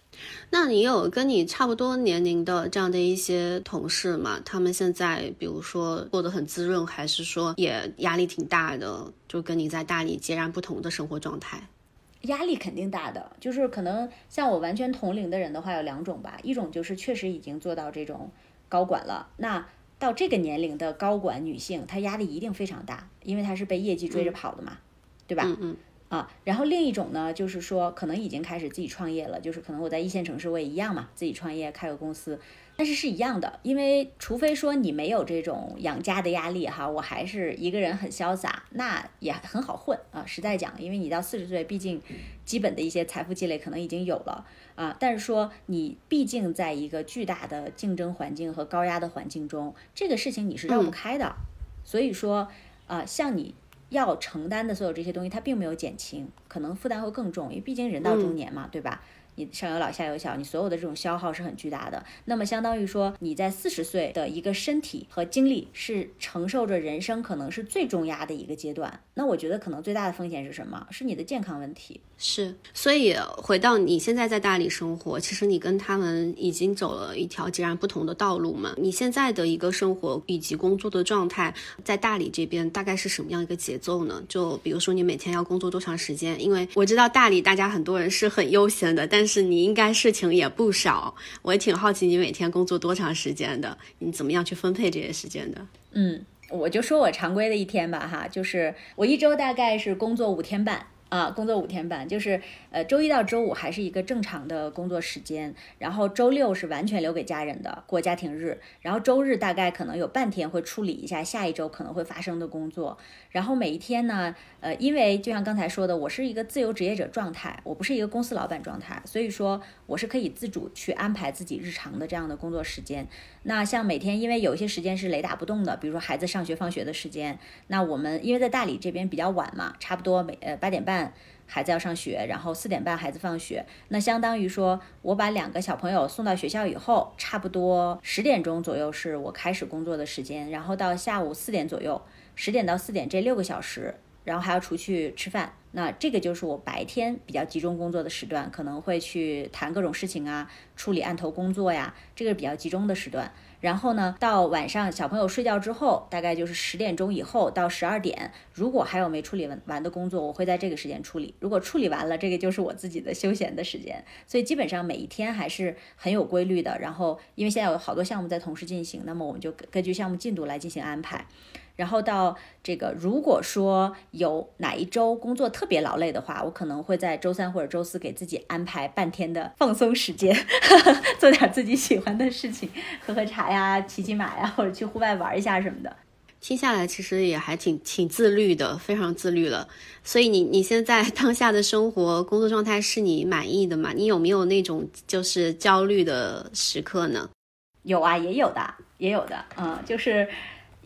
那你有跟你差不多年龄的这样的一些同事吗？他们现在比如说过得很滋润，还是说也压力挺大的？就跟你在大理截然不同的生活状态。压力肯定大的，就是可能像我完全同龄的人的话有两种吧，一种就是确实已经做到这种高管了，那到这个年龄的高管女性，她压力一定非常大，因为她是被业绩追着跑的嘛，对吧？嗯嗯。啊，然后另一种呢，就是说可能已经开始自己创业了，就是可能我在一线城市我也一样嘛，自己创业开个公司。但是是一样的，因为除非说你没有这种养家的压力哈，我还是一个人很潇洒，那也很好混啊。实在讲，因为你到四十岁，毕竟基本的一些财富积累可能已经有了啊。但是说你毕竟在一个巨大的竞争环境和高压的环境中，这个事情你是绕不开的。所以说啊，像你要承担的所有这些东西，它并没有减轻，可能负担会更重，因为毕竟人到中年嘛，对吧？你上有老下有小，你所有的这种消耗是很巨大的。那么相当于说，你在四十岁的一个身体和精力是承受着人生可能是最重压的一个阶段。那我觉得可能最大的风险是什么？是你的健康问题。是，所以回到你现在在大理生活，其实你跟他们已经走了一条截然不同的道路嘛。你现在的一个生活以及工作的状态，在大理这边大概是什么样一个节奏呢？就比如说你每天要工作多长时间？因为我知道大理大家很多人是很悠闲的，但是是你应该事情也不少。我也挺好奇你每天工作多长时间的？你怎么样去分配这些时间的？嗯，我就说我常规的一天吧，哈，就是我一周大概是工作五天半。啊，工作五天半，就是呃，周一到周五还是一个正常的工作时间，然后周六是完全留给家人的过家庭日，然后周日大概可能有半天会处理一下下一周可能会发生的工作，然后每一天呢，呃，因为就像刚才说的，我是一个自由职业者状态，我不是一个公司老板状态，所以说我是可以自主去安排自己日常的这样的工作时间。那像每天，因为有一些时间是雷打不动的，比如说孩子上学放学的时间，那我们因为在大理这边比较晚嘛，差不多每呃八点半。孩子要上学，然后四点半孩子放学，那相当于说我把两个小朋友送到学校以后，差不多十点钟左右是我开始工作的时间，然后到下午四点左右，十点到四点这六个小时，然后还要出去吃饭，那这个就是我白天比较集中工作的时段，可能会去谈各种事情啊，处理案头工作呀，这个是比较集中的时段。然后呢，到晚上小朋友睡觉之后，大概就是十点钟以后到十二点，如果还有没处理完完的工作，我会在这个时间处理。如果处理完了，这个就是我自己的休闲的时间。所以基本上每一天还是很有规律的。然后因为现在有好多项目在同时进行，那么我们就根据项目进度来进行安排。然后到这个，如果说有哪一周工作特别劳累的话，我可能会在周三或者周四给自己安排半天的放松时间，做点自己喜欢的事情，喝喝茶呀，骑骑马呀，或者去户外玩一下什么的。听下来其实也还挺挺自律的，非常自律了。所以你你现在 当下的生活工作状态是你满意的吗？你有没有那种就是焦虑的时刻呢？有啊，也有的，也有的，嗯，就是。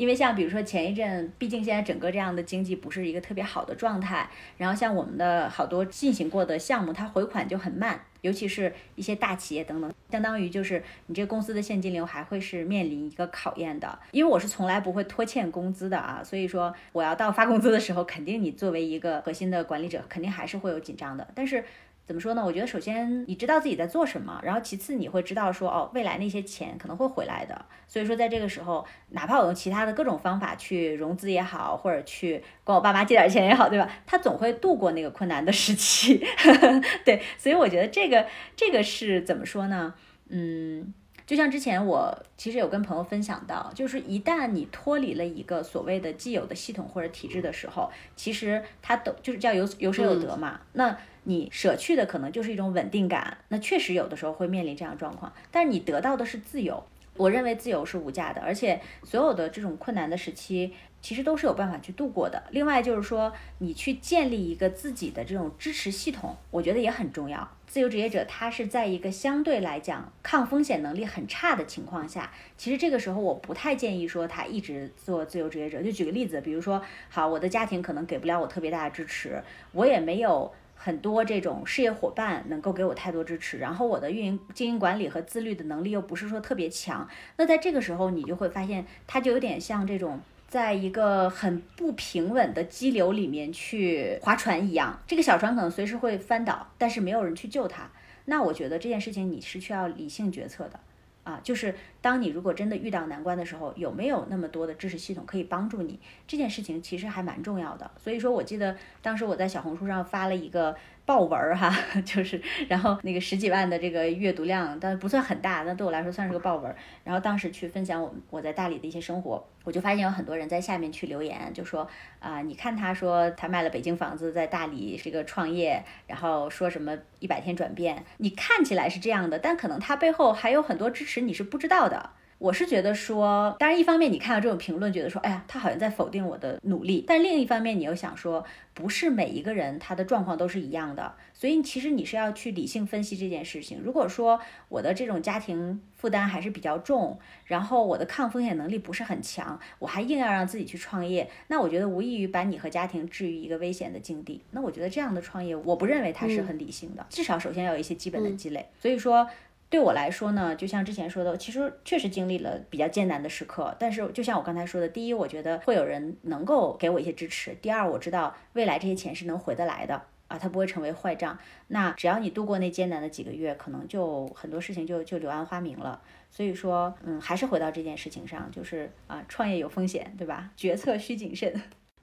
因为像比如说前一阵，毕竟现在整个这样的经济不是一个特别好的状态，然后像我们的好多进行过的项目，它回款就很慢，尤其是一些大企业等等，相当于就是你这个公司的现金流还会是面临一个考验的。因为我是从来不会拖欠工资的啊，所以说我要到发工资的时候，肯定你作为一个核心的管理者，肯定还是会有紧张的，但是。怎么说呢？我觉得首先你知道自己在做什么，然后其次你会知道说哦，未来那些钱可能会回来的。所以说在这个时候，哪怕我用其他的各种方法去融资也好，或者去管我爸妈借点钱也好，对吧？他总会度过那个困难的时期。对，所以我觉得这个这个是怎么说呢？嗯，就像之前我其实有跟朋友分享到，就是一旦你脱离了一个所谓的既有的系统或者体制的时候，其实它都就是叫有有舍有得嘛。那你舍去的可能就是一种稳定感，那确实有的时候会面临这样状况，但是你得到的是自由。我认为自由是无价的，而且所有的这种困难的时期，其实都是有办法去度过的。另外就是说，你去建立一个自己的这种支持系统，我觉得也很重要。自由职业者他是在一个相对来讲抗风险能力很差的情况下，其实这个时候我不太建议说他一直做自由职业者。就举个例子，比如说，好，我的家庭可能给不了我特别大的支持，我也没有。很多这种事业伙伴能够给我太多支持，然后我的运营、经营管理和自律的能力又不是说特别强，那在这个时候你就会发现，它就有点像这种在一个很不平稳的激流里面去划船一样，这个小船可能随时会翻倒，但是没有人去救它。那我觉得这件事情你是需要理性决策的。啊，就是当你如果真的遇到难关的时候，有没有那么多的知识系统可以帮助你？这件事情其实还蛮重要的。所以说我记得当时我在小红书上发了一个。爆文儿哈，就是然后那个十几万的这个阅读量，但不算很大，但对我来说算是个爆文。然后当时去分享我我在大理的一些生活，我就发现有很多人在下面去留言，就说啊，你看他说他卖了北京房子，在大理这个创业，然后说什么一百天转变，你看起来是这样的，但可能他背后还有很多支持你是不知道的。我是觉得说，当然一方面你看到这种评论，觉得说，哎呀，他好像在否定我的努力，但另一方面你又想说，不是每一个人他的状况都是一样的，所以其实你是要去理性分析这件事情。如果说我的这种家庭负担还是比较重，然后我的抗风险能力不是很强，我还硬要让自己去创业，那我觉得无异于把你和家庭置于一个危险的境地。那我觉得这样的创业，我不认为它是很理性的，至少首先要有一些基本的积累。所以说。对我来说呢，就像之前说的，其实确实经历了比较艰难的时刻。但是就像我刚才说的，第一，我觉得会有人能够给我一些支持；第二，我知道未来这些钱是能回得来的啊，它不会成为坏账。那只要你度过那艰难的几个月，可能就很多事情就就柳暗花明了。所以说，嗯，还是回到这件事情上，就是啊，创业有风险，对吧？决策需谨慎。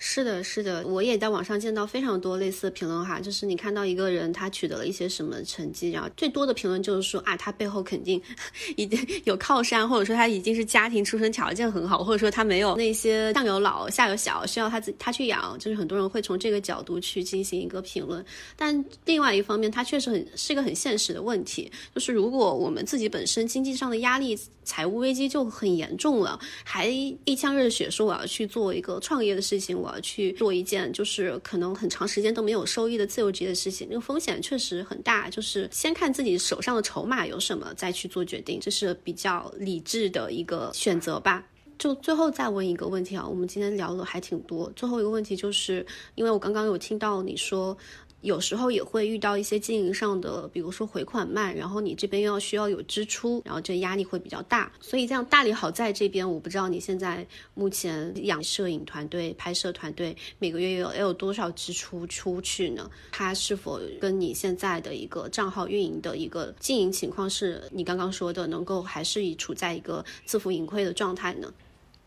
是的，是的，我也在网上见到非常多类似的评论哈，就是你看到一个人他取得了一些什么成绩，然后最多的评论就是说啊，他背后肯定 已经 有靠山，或者说他已经是家庭出身条件很好，或者说他没有那些上有老下有小需要他自他去养，就是很多人会从这个角度去进行一个评论。但另外一方面，他确实很是一个很现实的问题，就是如果我们自己本身经济上的压力、财务危机就很严重了，还一腔热血说我要去做一个创业的事情，我。呃，去做一件就是可能很长时间都没有收益的自由职业的事情，那个风险确实很大。就是先看自己手上的筹码有什么，再去做决定，这是比较理智的一个选择吧。就最后再问一个问题啊，我们今天聊的还挺多。最后一个问题就是，因为我刚刚有听到你说。有时候也会遇到一些经营上的，比如说回款慢，然后你这边又要需要有支出，然后这压力会比较大。所以这样大理好在这边，我不知道你现在目前养摄影团队、拍摄团队每个月有要有多少支出出去呢？它是否跟你现在的一个账号运营的一个经营情况是你刚刚说的，能够还是以处在一个自负盈亏的状态呢？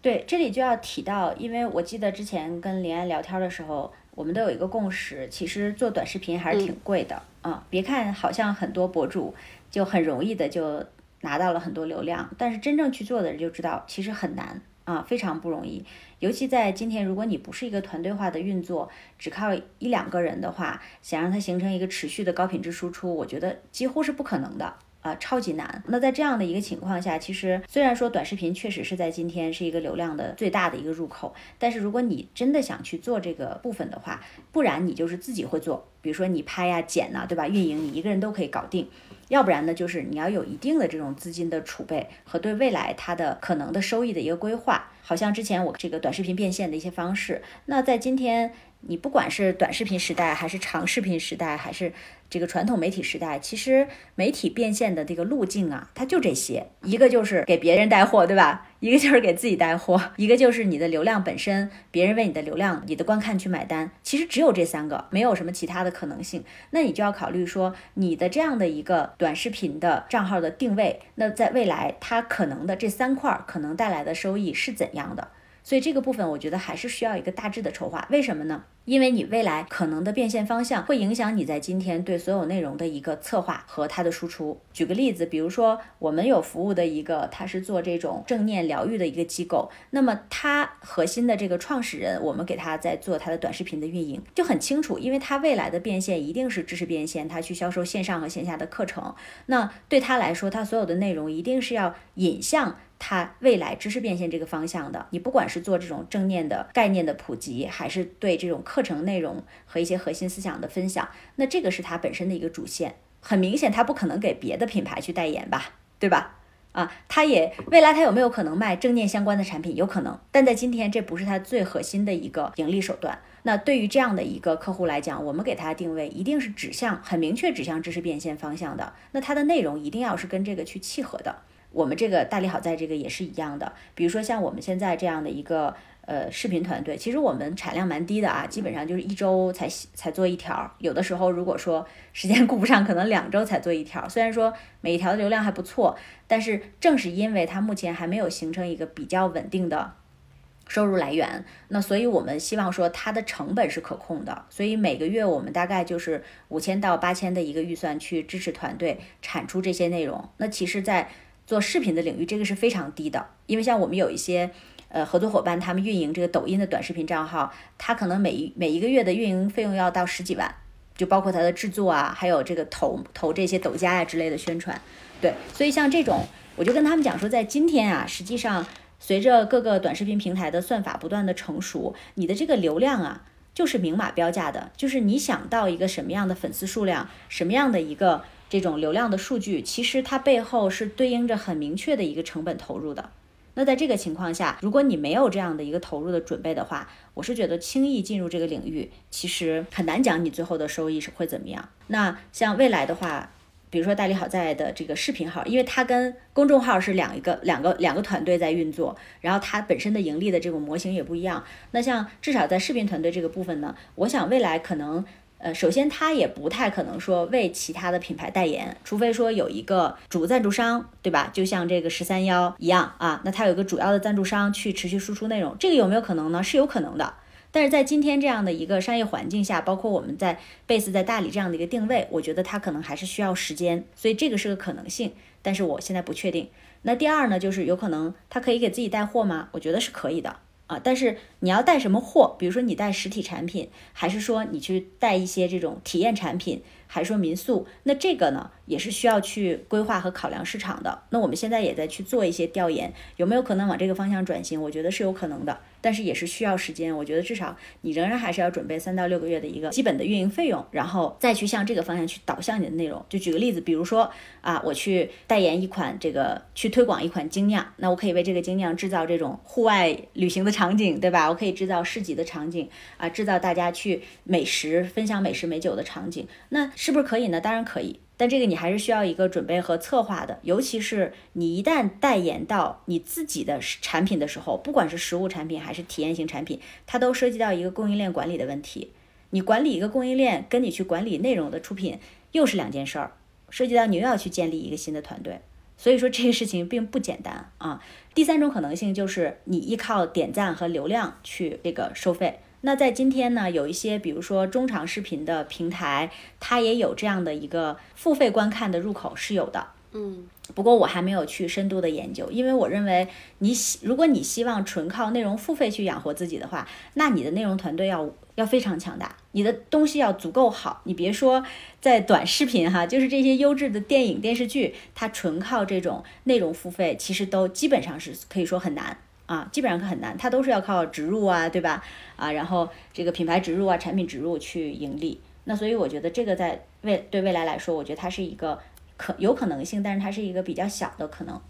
对，这里就要提到，因为我记得之前跟林安聊天的时候。我们都有一个共识，其实做短视频还是挺贵的啊。别看好像很多博主就很容易的就拿到了很多流量，但是真正去做的人就知道，其实很难啊，非常不容易。尤其在今天，如果你不是一个团队化的运作，只靠一两个人的话，想让它形成一个持续的高品质输出，我觉得几乎是不可能的。啊，超级难。那在这样的一个情况下，其实虽然说短视频确实是在今天是一个流量的最大的一个入口，但是如果你真的想去做这个部分的话，不然你就是自己会做，比如说你拍呀、剪呐，对吧？运营你一个人都可以搞定。要不然呢，就是你要有一定的这种资金的储备和对未来它的可能的收益的一个规划。好像之前我这个短视频变现的一些方式，那在今天。你不管是短视频时代，还是长视频时代，还是这个传统媒体时代，其实媒体变现的这个路径啊，它就这些，一个就是给别人带货，对吧？一个就是给自己带货，一个就是你的流量本身，别人为你的流量、你的观看去买单。其实只有这三个，没有什么其他的可能性。那你就要考虑说，你的这样的一个短视频的账号的定位，那在未来它可能的这三块可能带来的收益是怎样的？所以这个部分，我觉得还是需要一个大致的筹划。为什么呢？因为你未来可能的变现方向会影响你在今天对所有内容的一个策划和它的输出。举个例子，比如说我们有服务的一个，他是做这种正念疗愈的一个机构，那么他核心的这个创始人，我们给他在做他的短视频的运营，就很清楚，因为他未来的变现一定是知识变现，他去销售线上和线下的课程，那对他来说，他所有的内容一定是要引向。它未来知识变现这个方向的，你不管是做这种正念的概念的普及，还是对这种课程内容和一些核心思想的分享，那这个是它本身的一个主线。很明显，它不可能给别的品牌去代言吧，对吧？啊，它也未来它有没有可能卖正念相关的产品？有可能，但在今天这不是它最核心的一个盈利手段。那对于这样的一个客户来讲，我们给他定位一定是指向很明确指向知识变现方向的，那它的内容一定要是跟这个去契合的。我们这个大利好在这个也是一样的，比如说像我们现在这样的一个呃视频团队，其实我们产量蛮低的啊，基本上就是一周才才做一条，有的时候如果说时间顾不上，可能两周才做一条。虽然说每一条的流量还不错，但是正是因为它目前还没有形成一个比较稳定的。收入来源，那所以我们希望说它的成本是可控的，所以每个月我们大概就是五千到八千的一个预算去支持团队产出这些内容。那其实，在做视频的领域，这个是非常低的，因为像我们有一些呃合作伙伴，他们运营这个抖音的短视频账号，他可能每一每一个月的运营费用要到十几万，就包括他的制作啊，还有这个投投这些抖加呀之类的宣传。对，所以像这种，我就跟他们讲说，在今天啊，实际上。随着各个短视频平台的算法不断的成熟，你的这个流量啊，就是明码标价的，就是你想到一个什么样的粉丝数量，什么样的一个这种流量的数据，其实它背后是对应着很明确的一个成本投入的。那在这个情况下，如果你没有这样的一个投入的准备的话，我是觉得轻易进入这个领域，其实很难讲你最后的收益是会怎么样。那像未来的话。比如说大理好在的这个视频号，因为它跟公众号是两一个两个两个团队在运作，然后它本身的盈利的这种模型也不一样。那像至少在视频团队这个部分呢，我想未来可能，呃，首先它也不太可能说为其他的品牌代言，除非说有一个主赞助商，对吧？就像这个十三幺一样啊，那它有个主要的赞助商去持续输出内容，这个有没有可能呢？是有可能的。但是在今天这样的一个商业环境下，包括我们在贝斯在大理这样的一个定位，我觉得它可能还是需要时间，所以这个是个可能性，但是我现在不确定。那第二呢，就是有可能它可以给自己带货吗？我觉得是可以的啊，但是你要带什么货？比如说你带实体产品，还是说你去带一些这种体验产品？还是说民宿，那这个呢也是需要去规划和考量市场的。那我们现在也在去做一些调研，有没有可能往这个方向转型？我觉得是有可能的，但是也是需要时间。我觉得至少你仍然还是要准备三到六个月的一个基本的运营费用，然后再去向这个方向去导向你的内容。就举个例子，比如说啊，我去代言一款这个，去推广一款精酿，那我可以为这个精酿制造这种户外旅行的场景，对吧？我可以制造市集的场景啊，制造大家去美食分享美食美酒的场景，那。是不是可以呢？当然可以，但这个你还是需要一个准备和策划的。尤其是你一旦代言到你自己的产品的时候，不管是实物产品还是体验型产品，它都涉及到一个供应链管理的问题。你管理一个供应链，跟你去管理内容的出品又是两件事儿，涉及到你又要去建立一个新的团队。所以说这个事情并不简单啊。第三种可能性就是你依靠点赞和流量去这个收费。那在今天呢，有一些比如说中长视频的平台，它也有这样的一个付费观看的入口是有的。嗯，不过我还没有去深度的研究，因为我认为你希如果你希望纯靠内容付费去养活自己的话，那你的内容团队要要非常强大，你的东西要足够好。你别说在短视频哈，就是这些优质的电影电视剧，它纯靠这种内容付费，其实都基本上是可以说很难。啊，基本上很难，它都是要靠植入啊，对吧？啊，然后这个品牌植入啊，产品植入去盈利。那所以我觉得这个在未对未来来说，我觉得它是一个可有可能性，但是它是一个比较小的可能。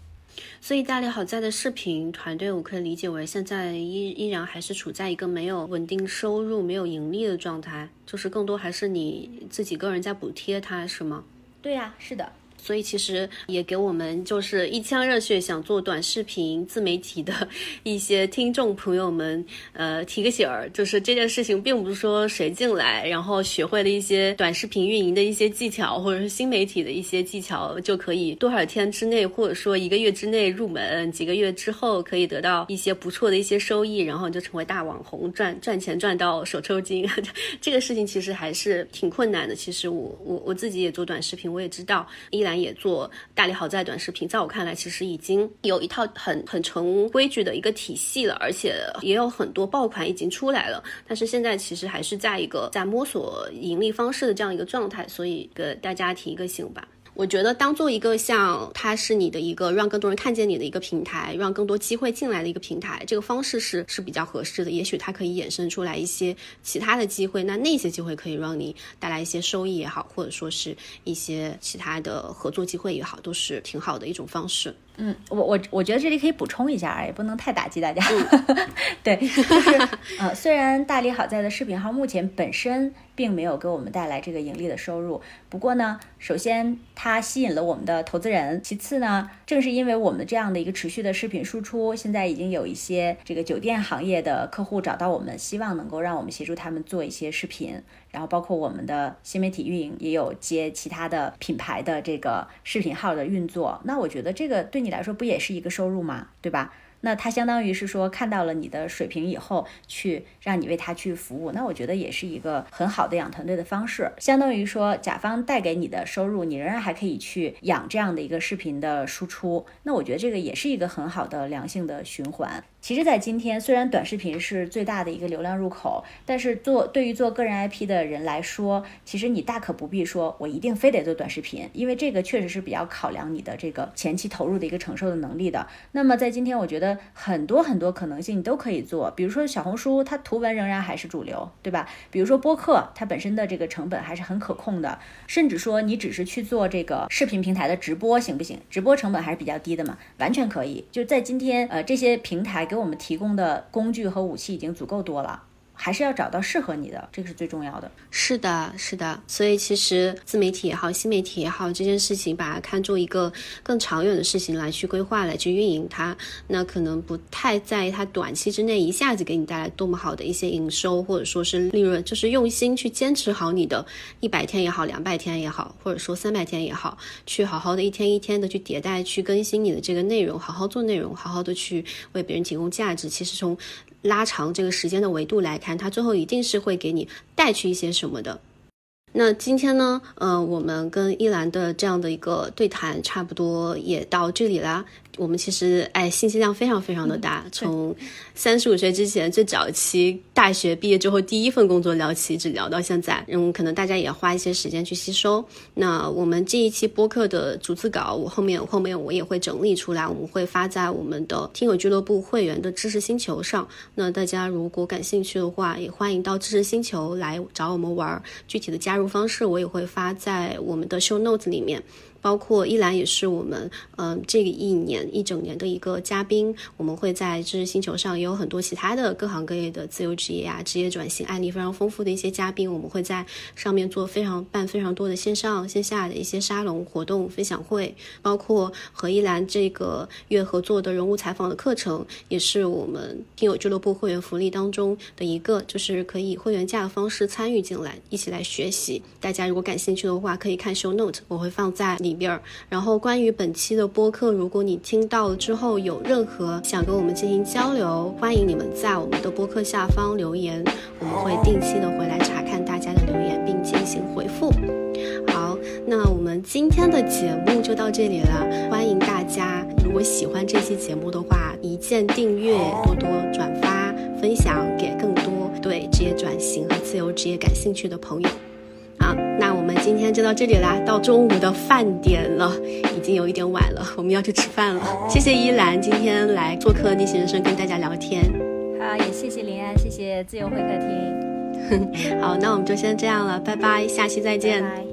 所以大理好在的视频团队，我可以理解为现在依依然还是处在一个没有稳定收入、没有盈利的状态，就是更多还是你自己个人在补贴它，是吗？对呀，是的。所以其实也给我们就是一腔热血想做短视频自媒体的一些听众朋友们，呃，提个醒儿，就是这件事情并不是说谁进来然后学会了一些短视频运营的一些技巧，或者是新媒体的一些技巧就可以多少天之内，或者说一个月之内入门，几个月之后可以得到一些不错的一些收益，然后就成为大网红，赚赚钱赚到手抽筋。这个事情其实还是挺困难的。其实我我我自己也做短视频，我也知道依也做大理好在短视频，在我看来，其实已经有一套很很成规矩的一个体系了，而且也有很多爆款已经出来了。但是现在其实还是在一个在摸索盈利方式的这样一个状态，所以给大家提一个醒吧。我觉得当做一个像它是你的一个让更多人看见你的一个平台，让更多机会进来的一个平台，这个方式是是比较合适的。也许它可以衍生出来一些其他的机会，那那些机会可以让你带来一些收益也好，或者说是一些其他的合作机会也好，都是挺好的一种方式。嗯，我我我觉得这里可以补充一下，也不能太打击大家。对，就是呃，虽然大理好在的视频号目前本身并没有给我们带来这个盈利的收入，不过呢，首先它吸引了我们的投资人，其次呢，正是因为我们这样的一个持续的视频输出，现在已经有一些这个酒店行业的客户找到我们，希望能够让我们协助他们做一些视频。然后包括我们的新媒体运营也有接其他的品牌的这个视频号的运作，那我觉得这个对你来说不也是一个收入吗？对吧？那他相当于是说看到了你的水平以后，去让你为他去服务，那我觉得也是一个很好的养团队的方式。相当于说甲方带给你的收入，你仍然还可以去养这样的一个视频的输出，那我觉得这个也是一个很好的良性的循环。其实，在今天，虽然短视频是最大的一个流量入口，但是做对于做个人 IP 的人来说，其实你大可不必说我一定非得做短视频，因为这个确实是比较考量你的这个前期投入的一个承受的能力的。那么在今天，我觉得很多很多可能性你都可以做，比如说小红书，它图文仍然还是主流，对吧？比如说播客，它本身的这个成本还是很可控的，甚至说你只是去做这个视频平台的直播行不行？直播成本还是比较低的嘛，完全可以。就在今天，呃，这些平台。给我们提供的工具和武器已经足够多了。还是要找到适合你的，这个是最重要的。是的，是的。所以其实自媒体也好，新媒体也好，这件事情把它看作一个更长远的事情来去规划、来去运营它，那可能不太在意它短期之内一下子给你带来多么好的一些营收或者说是利润，就是用心去坚持好你的一百天也好，两百天也好，或者说三百天也好，去好好的一天一天的去迭代、去更新你的这个内容，好好做内容，好好的去为别人提供价值。其实从拉长这个时间的维度来看，它最后一定是会给你带去一些什么的。那今天呢，呃，我们跟依兰的这样的一个对谈，差不多也到这里啦。我们其实哎，信息量非常非常的大，从三十五岁之前最早期大学毕业之后第一份工作聊起，一直聊到现在。嗯，可能大家也花一些时间去吸收。那我们这一期播客的逐字稿，我后面后面我也会整理出来，我们会发在我们的听友俱乐部会员的知识星球上。那大家如果感兴趣的话，也欢迎到知识星球来找我们玩。具体的加入方式，我也会发在我们的 show notes 里面。包括依兰也是我们，嗯，这个一年一整年的一个嘉宾。我们会在知识星球上也有很多其他的各行各业的自由职业啊、职业转型案例非常丰富的一些嘉宾。我们会在上面做非常办非常多的线上线下的一些沙龙活动分享会，包括和依兰这个月合作的人物采访的课程，也是我们听友俱乐部会员福利当中的一个，就是可以会员价的方式参与进来，一起来学习。大家如果感兴趣的话，可以看 show note，我会放在里。里边儿，然后关于本期的播客，如果你听到了之后有任何想跟我们进行交流，欢迎你们在我们的播客下方留言，我们会定期的回来查看大家的留言并进行回复。好，那我们今天的节目就到这里了，欢迎大家如果喜欢这期节目的话，一键订阅，多多转发分享给更多对职业转型和自由职业感兴趣的朋友。好，那我们今天就到这里啦，到中午的饭点了，已经有一点晚了，我们要去吃饭了。谢谢依兰今天来做客逆行人生跟大家聊天。好，也谢谢林安，谢谢自由会客厅。好，那我们就先这样了，拜拜，下期再见。